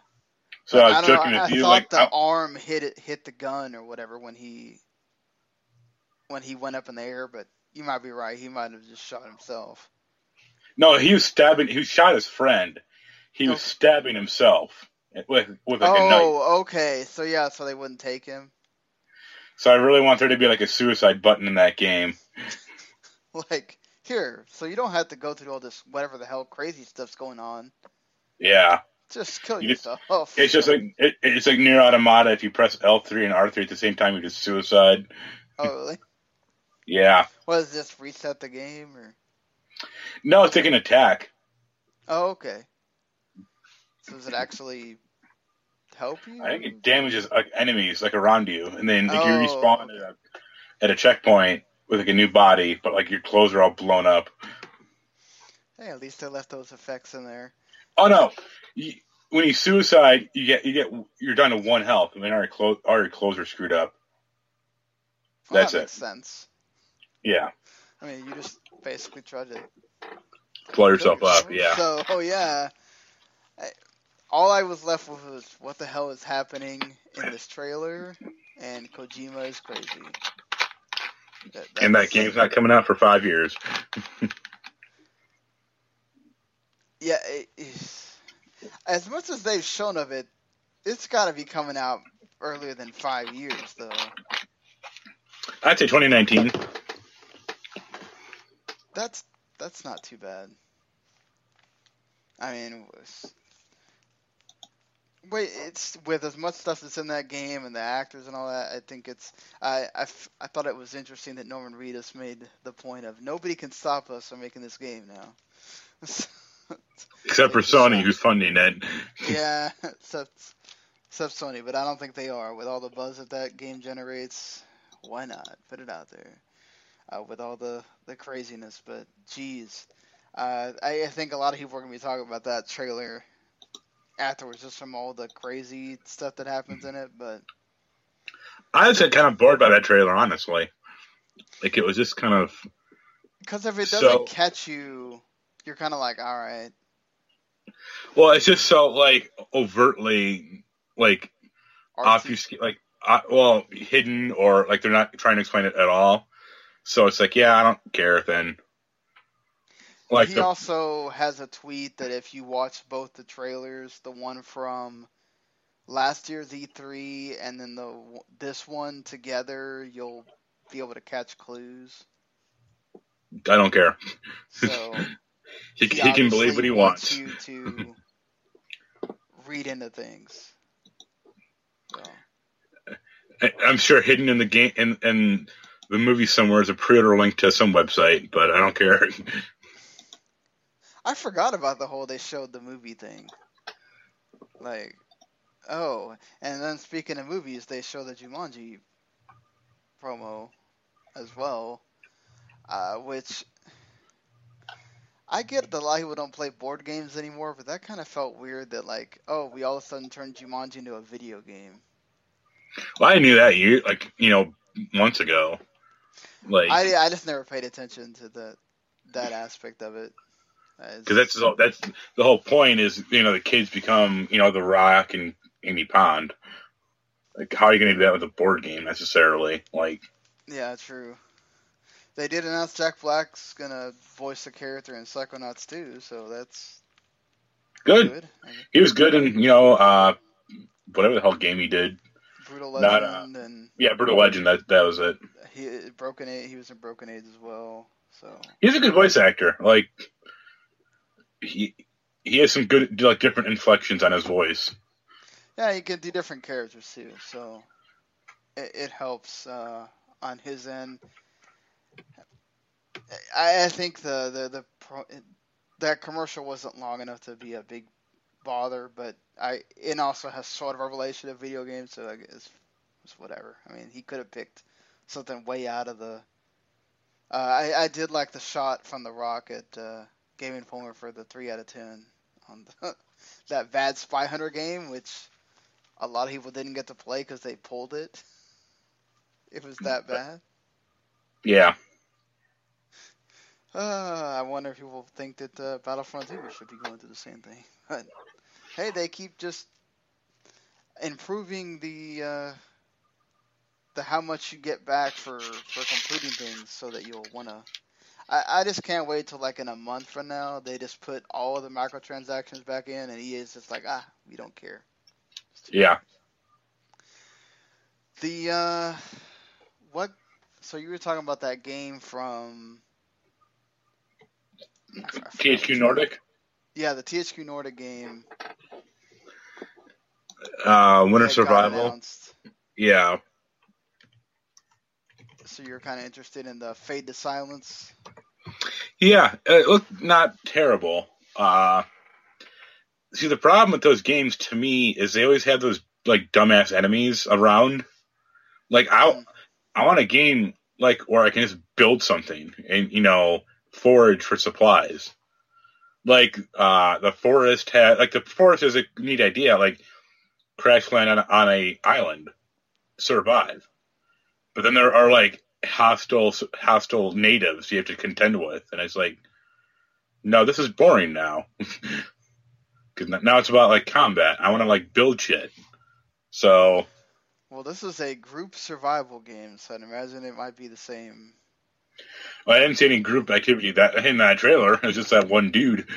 So but I was joking know, with I you. thought like, the I, arm hit it, hit the gun or whatever when he when he went up in the air, but you might be right. He might have just shot himself. No, he was stabbing. He shot his friend. He was stabbing himself with with like oh, a knife. Oh, okay. So yeah, so they wouldn't take him. So I really want there to be like a suicide button in that game. like here, so you don't have to go through all this whatever the hell crazy stuff's going on. Yeah. Just kill you yourself. Just, it's just like it, it's like Nier Automata. If you press L three and R three at the same time, you just suicide. Oh really? yeah. What is this? Reset the game or? No, it's like an attack. Oh okay. So does it actually help you? I think it damages like, enemies like around you, and then like, oh, you respawn at, a, at a checkpoint with like a new body, but like your clothes are all blown up. Hey, at least they left those effects in there. Oh no! You, when you suicide, you get you get you're down to one health, and then all your clothes all your clothes are screwed up. Well, That's that it. makes sense. Yeah. I mean, you just basically try to blow yourself up. Yeah. So, oh yeah. I, all I was left with was what the hell is happening in this trailer, and Kojima is crazy. That, and that game's not coming out for five years. yeah, it, as much as they've shown of it, it's got to be coming out earlier than five years, though. I'd say 2019. That's that's not too bad. I mean, Wait, it's with as much stuff that's in that game and the actors and all that. I think it's. I, I, I thought it was interesting that Norman Reedus made the point of nobody can stop us from making this game now. Except for Sony, who's funding it. yeah, except except Sony, but I don't think they are. With all the buzz that that game generates, why not put it out there? Uh, with all the the craziness, but geez, uh, I, I think a lot of people are gonna be talking about that trailer afterwards, just from all the crazy stuff that happens in it. But I was kind of bored by that trailer, honestly. Like it was just kind of because if it doesn't So- catch you, you're kind of like, all right, well, it's just so like overtly like artsy. obfuscate, like uh, well hidden or like they're not trying to explain it at all. So it's like, yeah, I don't care then. Like he the, also has a tweet that if you watch both the trailers, the one from last year's E3 and then the this one together, you'll be able to catch clues. I don't care. So He, he can believe what he wants. you to read into things. So, I'm sure hidden in the game in, in the movie somewhere is a pre-order link to some website, but I don't care. I forgot about the whole they showed the movie thing. Like, oh, and then speaking of movies, they show the Jumanji promo as well, uh, which I get that a lot of people don't play board games anymore, but that kind of felt weird that like, oh, we all of a sudden turned Jumanji into a video game. well, I knew that you like you know months ago. Like I, I just never paid attention to the that aspect of it. Because that's the- that's the whole point is you know the kids become you know the Rock and Amy Pond. Like how are you going to do that with a board game necessarily? Like Yeah, true. They did announce Jack Black's gonna voice the character in Psychonauts 2, so that's good. good. He was good in you know uh whatever the hell game he did. Brutal Not, uh, Legend and Yeah, Brutal Legend. That that was it. he Broken Age. He was in Broken Age as well. So He's a good voice actor. Like he he has some good like different inflections on his voice. yeah, he can do different characters too. So it, it helps uh, on his end. I, I think the the the pro, that commercial wasn't long enough to be a big bother, but I it also has sort of a relation to video games, so I guess it's whatever. I mean, he could have picked something way out of the. Uh, I I did like the shot from the rocket. uh, Game Informer for the three out of ten on the, that Vad Spy Hunter game, which a lot of people didn't get to play because they pulled it. It was that bad. Yeah. Uh, I wonder if people think that uh, Battlefront 2 should be going through the same thing. But hey, they keep just improving the uh, the how much you get back for for completing things, so that you'll wanna. I, I just can't wait till like in a month from now they just put all of the microtransactions back in, and EA is just like, ah, we don't care. Yeah. The uh, what? So you were talking about that game from I f- I forgot THQ Nordic. Yeah, the THQ Nordic game. Uh, Winter Survival. Yeah. So you're kind of interested in the Fade to Silence. Yeah. It looked not terrible. Uh, see, the problem with those games to me is they always have those like dumbass enemies around. Like I, Mm. I want a game like where I can just build something and you know forage for supplies. Like uh, the forest had like the forest is a neat idea. Like crash land on, on a island, survive. But then there are like hostile hostile natives you have to contend with, and it's like, no, this is boring now. Because now it's about like combat. I want to like build shit. So Well, this is a group survival game, so I'd imagine it might be the same. Well, I didn't see any group activity that in that trailer. It was just that one dude.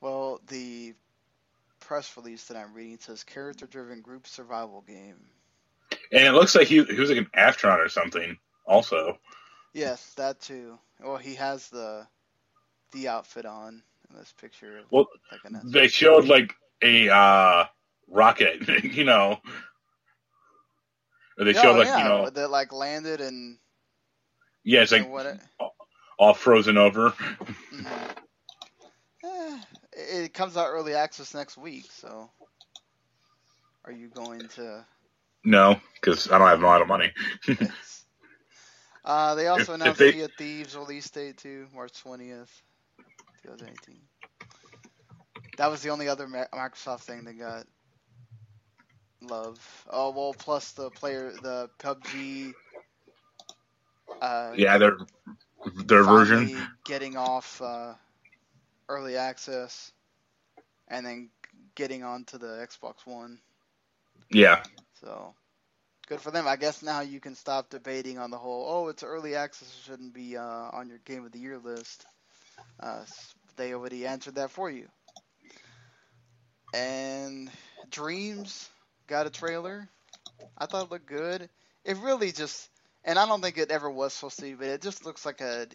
Well, the press release that I'm reading says character-driven group survival game. And it looks like he, he was like an astronaut or something. Also, Yes, that too. Well, he has the the outfit on in this picture. Well, like they showed like a uh, rocket, you know. Or they Oh, showed like yeah, you know, that like landed and, yeah, it's like what it, all frozen over. mhm. Eh, it comes out early access next week, so are you going to? No, because I don't have a lot of money. uh, they also If- if announced they- Sea of Thieves release date too, March twentieth, two thousand eighteen. that was the only other Microsoft thing that got love. Oh well, plus the player, the PUBG. Uh, Yeah, their their version. getting off uh, early access, and then getting onto the Xbox One. Yeah, So good for them. I guess now you can stop debating on the whole. Oh, it's early access. It shouldn't be uh, on your game of the year list. Uh, they already answered that for you. And Dreams got a trailer. I thought it looked good. It really just, and I don't think it ever was supposed to be, but it just looks like a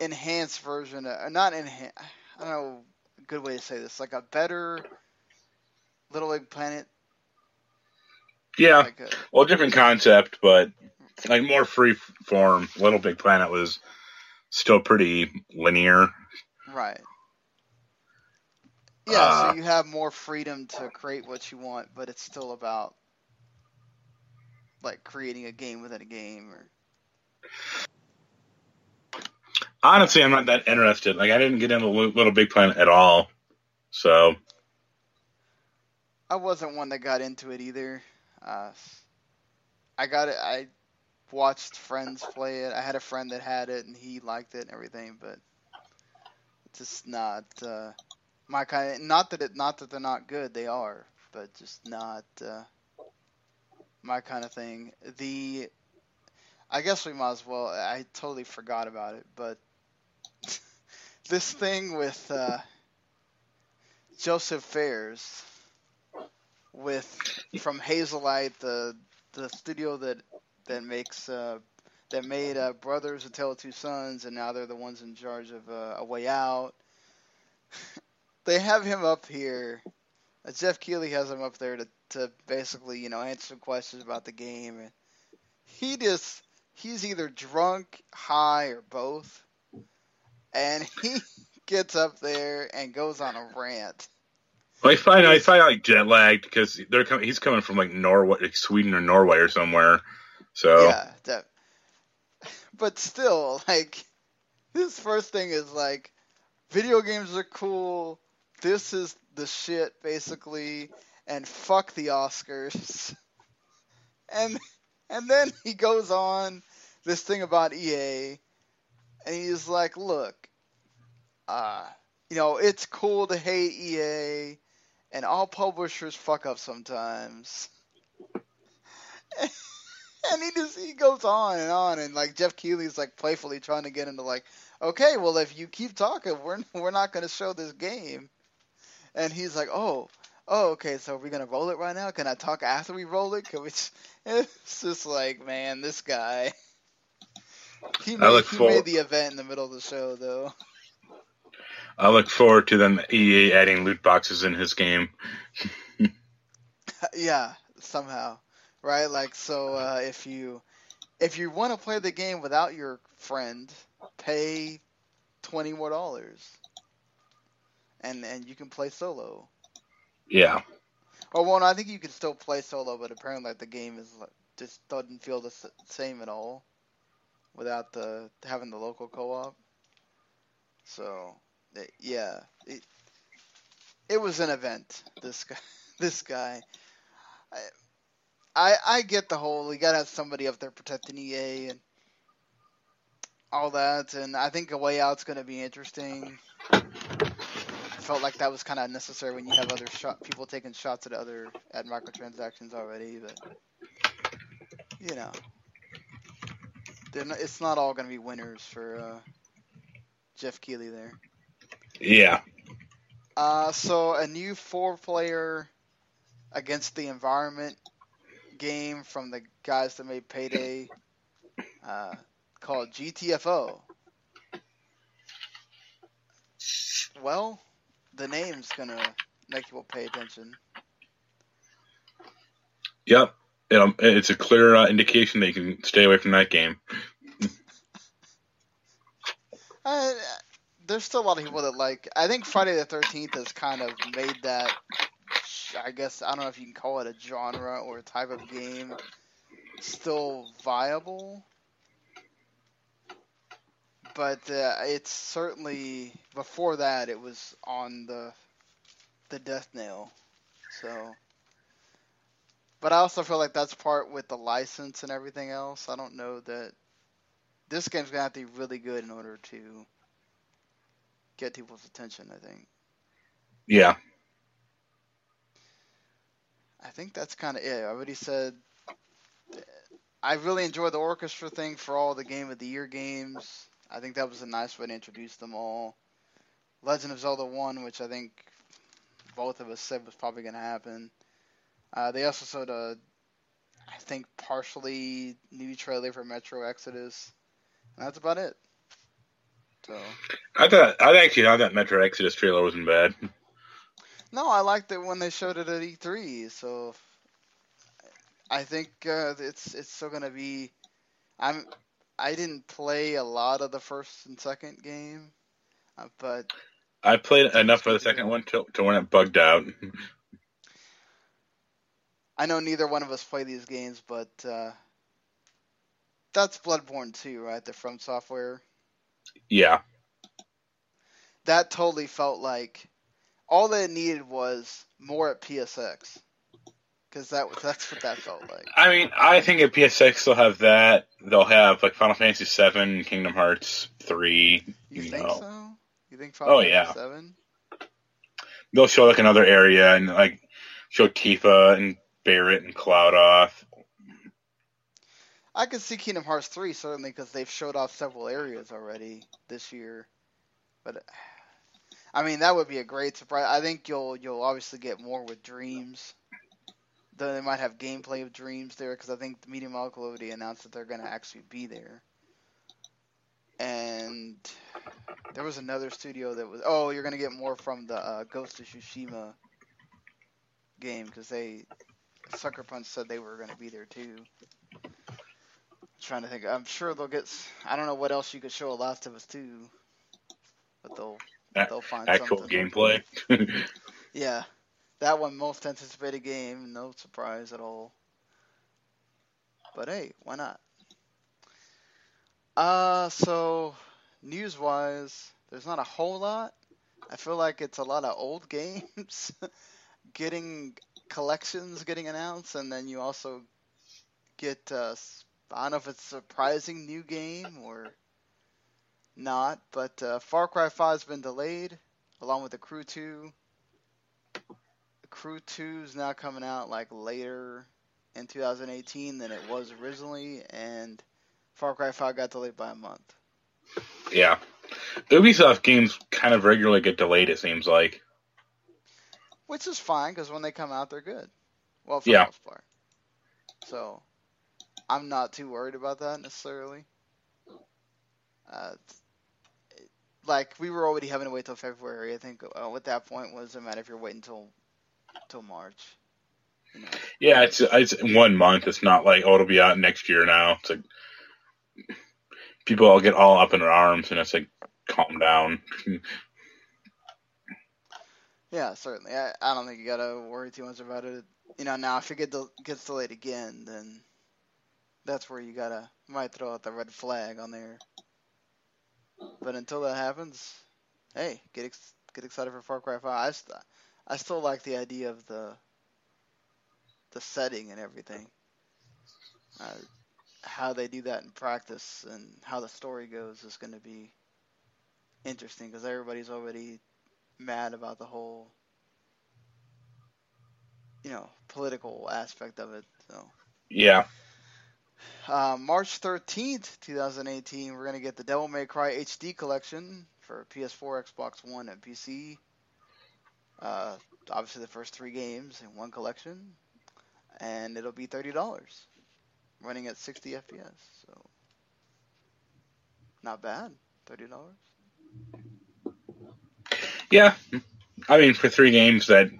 enhanced version. Of, not enhanced. I don't know a good way to say this. Like a better Little Big Planet. yeah. Like a, Well, different concept, but like more free form. Little Big Planet was still pretty linear. right. Yeah, Uh, so you have more freedom to create what you want, but it's still about like creating a game within a game or Honestly, I'm not that interested. Like, I didn't get into Little Big Planet at all. So, I wasn't one that got into it either. Uh, I got it. I watched friends play it. I had a friend that had it and he liked it and everything, but it's just not uh, my kind. Of, not that it, not that they're not good. They are, but just not uh, my kind of thing. The I guess we might as well. I totally forgot about it, but this thing with uh, Josef Fares with from Hazelight, the the studio that that makes uh, that made uh, Brothers: A Tale of Two Sons, and now they're the ones in charge of uh, A Way Out. they have him up here. Uh, Geoff Keighley has him up there to to basically you know answer questions about the game, and he just he's either drunk, high, or both, and he gets up there and goes on a rant. I find I find like jet lagged because they're coming. He's coming from like Norway, like Sweden or Norway or somewhere. So Yeah, that, but still, like, his first thing is like, video games are cool. This is the shit, basically, and fuck the Oscars. And and then he goes on this thing about EA, and he's like, look, uh, you know, it's cool to hate EA, and all publishers fuck up sometimes. and he just he goes on and on and like Geoff Keighley's like playfully trying to get into like, okay, well if you keep talking, we're we're not gonna show this game. And he's like, oh, oh, okay, so are we gonna roll it right now? Can I talk after we roll it? Can we? Just... It's just like, man, this guy. He made, he made the event in the middle of the show though. I look forward to them EA adding loot boxes in his game. yeah, somehow, right? Like, so uh, if you if you want to play the game without your friend, pay twenty more dollars, and and you can play solo. Yeah, Or well, no, I think you can still play solo, but apparently like, the game is like, just doesn't feel the s- same at all without the having the local co-op. So yeah, it it was an event. This guy, this guy. I, I I get the whole you gotta have somebody up there protecting EA and all that, and I think a way out's gonna be interesting. Felt like that was kind of necessary when you have other shot people taking shots at other at microtransactions already, but you know, not, it's not all gonna be winners for uh, Geoff Keighley there. Yeah. Uh, so a new four-player against the environment game from the guys that made Payday, uh, called GTFO. Well, the name's gonna make people pay attention. Yep. Um, it's a clear uh, indication they can stay away from that game. Uh, there's still a lot of people that like. I think Friday the Thirteenth has kind of made that. I guess I don't know if you can call it a genre or a type of game, still viable. but uh, it's certainly before that it was on the the death nail. So, but I also feel like that's part with the license and everything else. I don't know that this game's gonna have to be really good in order to get people's attention. I think. Yeah. I think that's kind of it. I already said I really enjoyed the orchestra thing for all the Game of the Year games. I think that was a nice way to introduce them all. Legend of Zelda 1, which I think both of us said was probably going to happen. Uh, they also showed a, I think, partially new trailer for Metro Exodus. And that's about it. So. I thought I actually thought that Metro Exodus trailer wasn't bad. No, I liked it when they showed it at E3. So I think uh, it's it's still gonna be. I'm. I didn't play a lot of the first and second game, uh, but I played enough of the second one to to when it bugged out. I know neither one of us play these games, but uh, that's Bloodborne 2, right? The From Software. Yeah. That totally felt like all that it needed was more at PSX, because that was that's what that felt like. I mean, I think at PSX they'll have that. They'll have like Final Fantasy VII, Kingdom Hearts three. You, You, think know, so? You think Final Oh, Fantasy yeah. Seven? they'll show like another area and like show Tifa and Barret and Cloud off. I could see Kingdom Hearts 3 certainly because they've showed off several areas already this year. But I mean, that would be a great surprise. I think you'll you'll obviously get more with Dreams. Though they might have gameplay of Dreams there because I think the Media Molecule announced that they're going to actually be there. And there was another studio that was oh, you're going to get more from the uh, Ghost of Tsushima game because they Sucker Punch said they were going to be there too trying to think. I'm sure they'll get. I don't know what else you could show a Last of Us 2, but they'll A- they'll find Actual something. gameplay. Yeah, that one most anticipated game. No surprise at all. But hey, why not? Uh, so news wise, there's not a whole lot. I feel like it's a lot of old games getting collections getting announced, and then you also get uh, I don't know if it's a surprising new game or not, but uh, Far Cry 5 has been delayed, along with the Crew 2. The Crew 2 is now coming out like later in 2018 than it was originally, and Far Cry 5 got delayed by a month. yeah. Ubisoft games kind of regularly get delayed. It seems like. which is fine because when they come out, they're good. Well, for Yeah. the most part. So, I'm not too worried about that necessarily. Uh, like we were already having to wait till February. I think uh, at that point was a matter if you're waiting until till March. You know. Yeah, it's it's one month. It's not like oh, it'll be out next year now. It's like people all get all up in their arms, and it's like calm down. Yeah, certainly. I, I don't think you gotta worry too much about it. You know, now if it gets delayed again, then that's where you gotta might throw out the red flag on there. But until that happens, hey, get ex- get excited for Far Cry 5. I, st- I still like the idea of the the setting and everything. Uh, how they do that in practice and how the story goes is going to be interesting because everybody's already mad about the whole you know political aspect of it so yeah, uh, march 13th 2018 we're going to get the devil may cry hd collection for ps4 xbox one and pc uh, obviously the first three games in one collection and it'll be $30 running at 60 fps so not bad $30 yeah. I mean, for three games that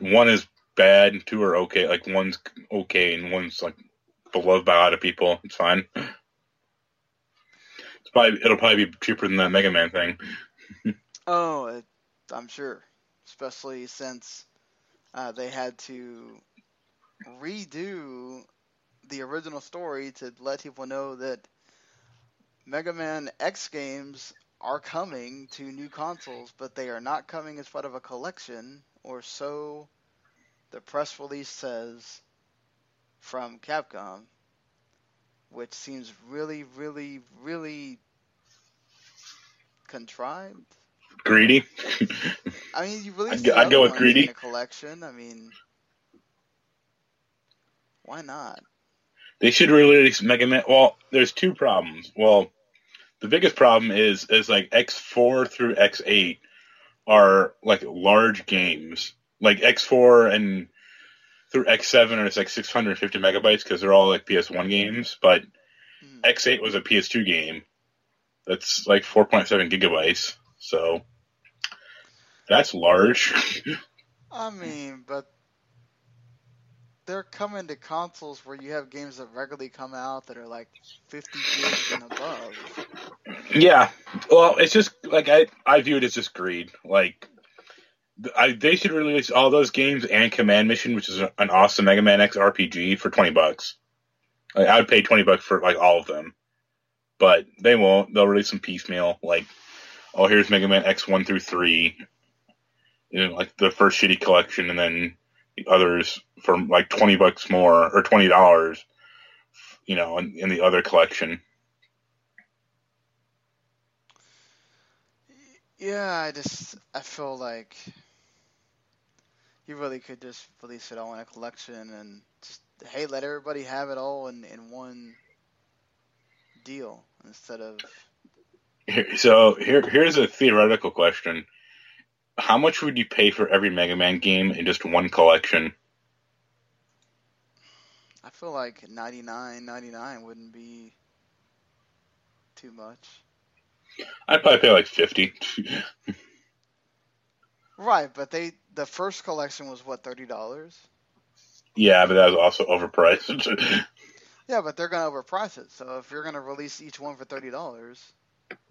one is bad, and two are okay. Like one's okay, and one's like beloved by a lot of people. It's fine. It's probably it'll probably be cheaper than that Mega Man thing. Oh, it, I'm sure, especially since uh, they had to redo the original story to let people know that Mega Man X games are coming to new consoles, but they are not coming as part of a collection, or so the press release says from Capcom, which seems really, really, really contrived. Greedy. I mean, you released I'd go- I'd go with greedy. collection. I mean, why not? They should release Mega Man. Well, there's two problems. Well, the biggest problem is is like X4 through X8 are like large games. Like X4 and through X7 and it's like 650 megabytes because they're all like PS1 games. But Hmm. X8 was a PS2 game. That's like 4.7 gigabytes. So that's large. I mean, but they're coming to consoles where you have games that regularly come out that are like 50 gigs and above. Yeah. Well, it's just like I I view it as just greed. Like I, they should release all those games and Command Mission, which is an awesome Mega Man X RPG for twenty bucks. Like, I would pay twenty bucks for like all of them, but they won't. They'll release some piecemeal. Like, oh, here's Mega Man X one through three, you know, like the first shitty collection, and then the others for like twenty bucks more or twenty dollars. You know, in, in the other collection. Yeah, I just I feel like you really could just release it all in a collection and just hey, let everybody have it all in in one deal instead of So here, here's a theoretical question: How much would you pay for every Mega Man game in just one collection? I feel like 99.99 wouldn't be too much. I'd probably pay like fifty. Right, but they the first collection was what thirty dollars. yeah, but that was also overpriced. Yeah, but they're gonna overprice it. So if you're gonna release each one for thirty dollars,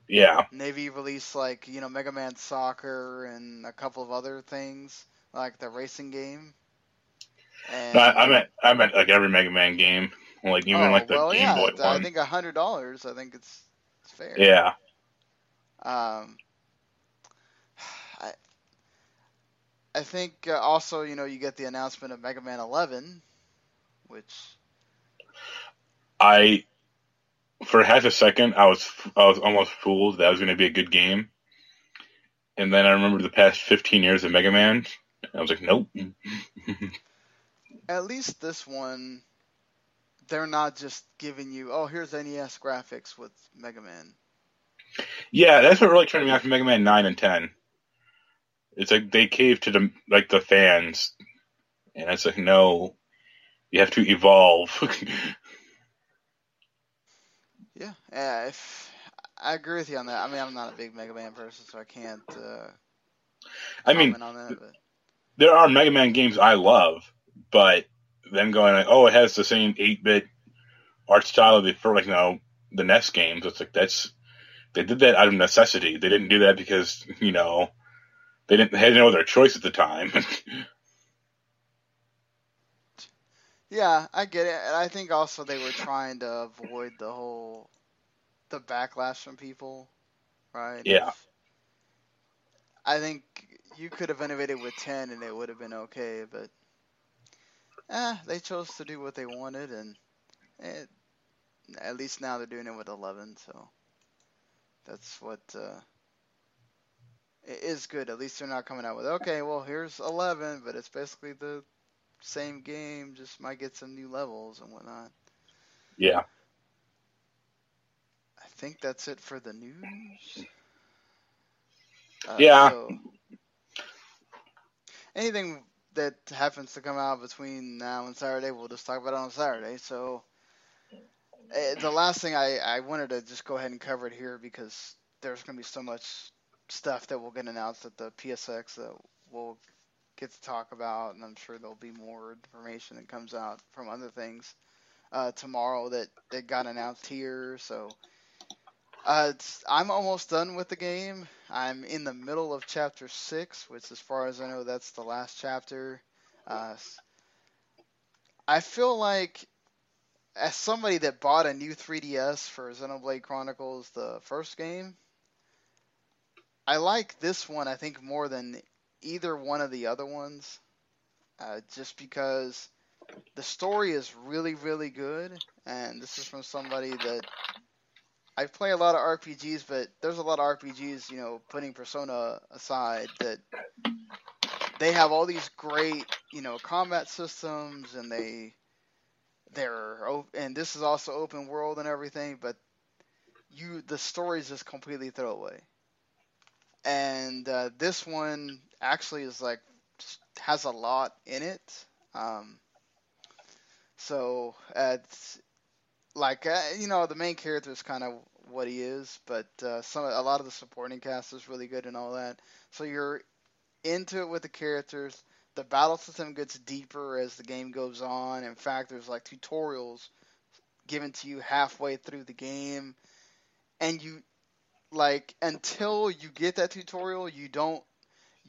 yeah, maybe release like you know Mega Man Soccer and a couple of other things like the racing game. And, No, I, I meant I meant like every Mega Man game, like even oh, like the well, Game yeah, Boy I one. think a hundred dollars. I think it's, it's fair. Yeah, Um, I, I think uh, also you know you get the announcement of Mega Man 11, which I for half a second I was I was almost fooled that was going to be a good game, and then I remember the past fifteen years of Mega Man. and I was like, nope. at least this one, they're not just giving you oh here's NES graphics with Mega Man. Yeah, that's what really turned me off from Mega Man nine and ten. It's like they cave to the like the fans, and it's like no, you have to evolve. Yeah, yeah. If I agree with you on that. I mean, I'm not a big Mega Man person, so I can't uh, I mean, on that. But there are Mega Man games I love, but them going like, oh, it has the same eight bit art style of the for like no the NES games. It's like that's they did that out of necessity. They didn't do that because you know they didn't they had no other choice at the time. yeah, I get it, and I think also they were trying to avoid the whole the backlash from people, right? Yeah. If- I think you could have innovated with ten and it would have been okay, but eh, they chose to do what they wanted, and it, at least now they're doing it with eleven, so that's what uh, it is good. At least they're not coming out with okay, well here's eleven, but it's basically the same game, just might get some new levels and whatnot. yeah, I think that's it for the news. Uh, Yeah. so, anything that happens to come out between now and Saturday, we'll just talk about it on Saturday. So, the last thing I, I wanted to just go ahead and cover it here because there's going to be so much stuff that will get announced at the PSX that we'll get to talk about, and I'm sure there'll be more information that comes out from other things uh, tomorrow that, that got announced here. So, uh, I'm almost done with the game. I'm in the middle of chapter six, which, as far as I know, that's the last chapter. Uh, I feel like as somebody that bought a new 3DS for Xenoblade Chronicles, the first game, I like this one. I think more than either one of the other ones, uh, just because the story is really, really good. And this is from somebody that I play a lot of RPGs, but there's a lot of RPGs, you know, putting Persona aside, that they have all these great, you know, combat systems, and they they're and this is also open world and everything, but you the story is just completely throwaway. And uh, this one actually is like has a lot in it. Um, so it's like uh, you know the main character is kind of what he is, but uh, some a lot of the supporting cast is really good and all that. So you're into it with the characters. The battle system gets deeper as the game goes on. In fact, there's like tutorials given to you halfway through the game, and you like until you get that tutorial, you don't.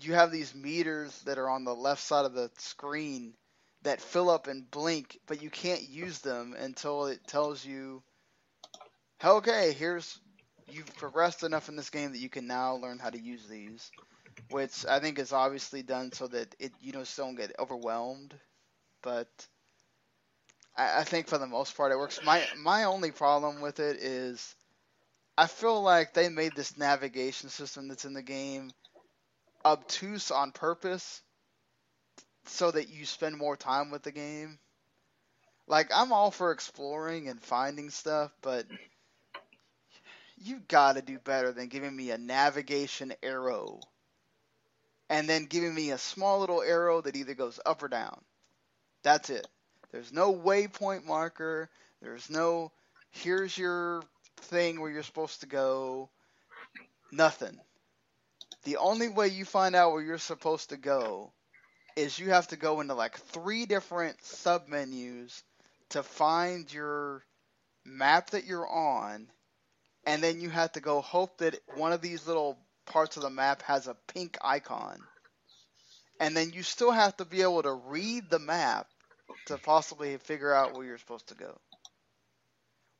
You have these meters that are on the left side of the screen that fill up and blink, but you can't use them until it tells you, okay, here's you've progressed enough in this game that you can now learn how to use these, which I think is obviously done so that it you know don't get overwhelmed, but I, I think for the most part it works. My my only problem with it is I feel like they made this navigation system that's in the game obtuse on purpose so that you spend more time with the game. Like I'm all for exploring and finding stuff, but you got to do better than giving me a navigation arrow and then giving me a small little arrow that either goes up or down. That's it. There's no waypoint marker. There's no here's your thing where you're supposed to go. Nothing. The only way you find out where you're supposed to go is you have to go into like three different sub menus to find your map that you're on, and then you have to go hope that one of these little parts of the map has a pink icon. And then you still have to be able to read the map to possibly figure out where you're supposed to go.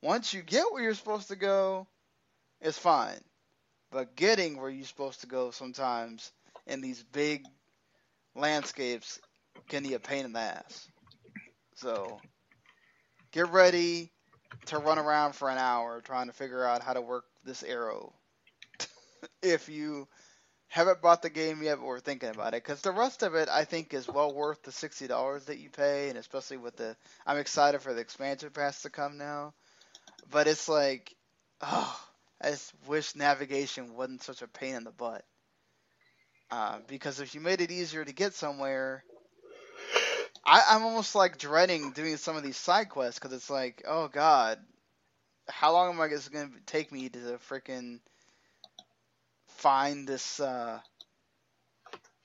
Once you get where you're supposed to go, it's fine. But getting where you're supposed to go sometimes in these big landscapes can be a pain in the ass. So get ready to run around for an hour trying to figure out how to work this arrow. if you haven't bought the game yet we're thinking about it. Because the rest of it i think is well worth the $60 that you pay and especially with the i'm excited for the expansion pass to come now. But it's like oh i just wish navigation wasn't such a pain in the butt. Uh, because if you made it easier to get somewhere, I, I'm almost like dreading doing some of these side quests because it's like, oh god, how long am I going to take me to the freaking find this uh,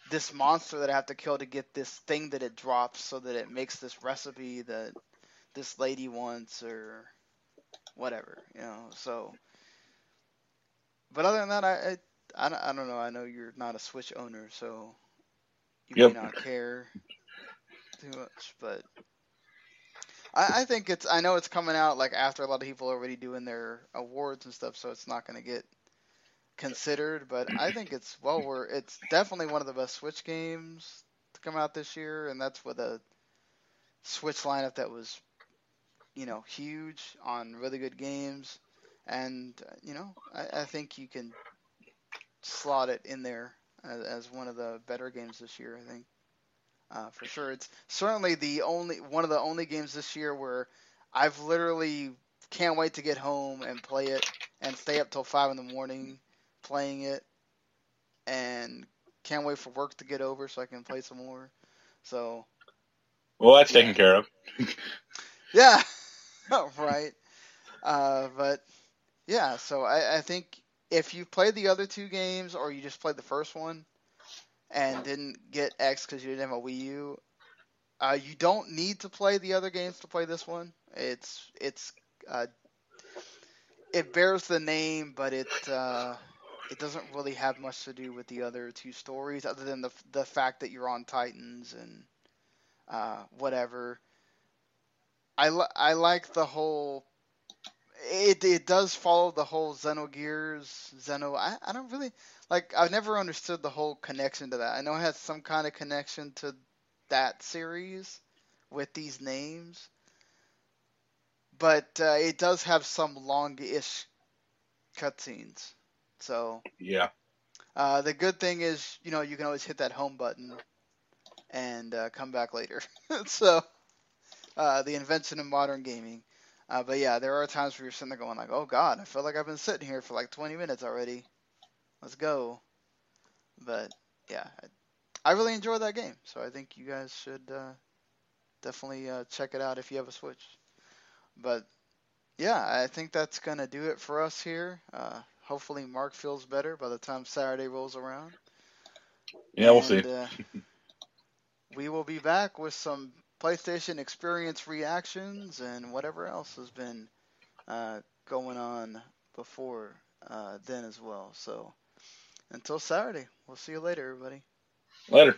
this monster that I have to kill to get this thing that it drops so that it makes this recipe that this lady wants or whatever, you know. So, but other than that, I, I I don't, know. I know you're not a Switch owner, so you yep. may not care too much, but I, I think it's. I know it's coming out like after a lot of people are already doing their awards and stuff, so it's not going to get considered. But I think it's well, we're it's definitely one of the best Switch games to come out this year, and that's with a Switch lineup that was, you know, huge on really good games. And you know, I, I think you can slot it in there as, as one of the better games this year. I think uh, for sure. It's certainly the only one of the only games this year where I've literally can't wait to get home and play it and stay up till five in the morning playing it, and can't wait for work to get over so I can play some more. So. Well, that's yeah. taken care of. yeah, right. Uh, but yeah, so I, I think if you played the other two games or you just played the first one and didn't get X because you didn't have a Wii U, uh, you don't need to play the other games to play this one. It's it's uh, it bears the name, but it uh, it doesn't really have much to do with the other two stories, other than the the fact that you're on Titans and uh, whatever. I li- I like the whole. It it does follow the whole Xenogears Xeno. I, I don't really like. I've never understood the whole connection to that. I know it has some kind of connection to that series with these names, but uh, it does have some long-ish cutscenes. So Yeah. uh, the good thing is, you know, you can always hit that home button and uh, come back later. so uh, the invention of modern gaming. Uh, but yeah, there are times where you're sitting there going like, "Oh God, I feel like I've been sitting here for like 20 minutes already. Let's go." But yeah, I, I really enjoyed that game, so I think you guys should uh, definitely uh, check it out if you have a Switch. But yeah, I think that's gonna do it for us here. Hopefully, Marc feels better by the time Saturday rolls around. Yeah, we'll see. Uh, we will be back with some PlayStation Experience reactions and whatever else has been uh, going on before uh, then as well. So until Saturday, we'll see you later, everybody. Later.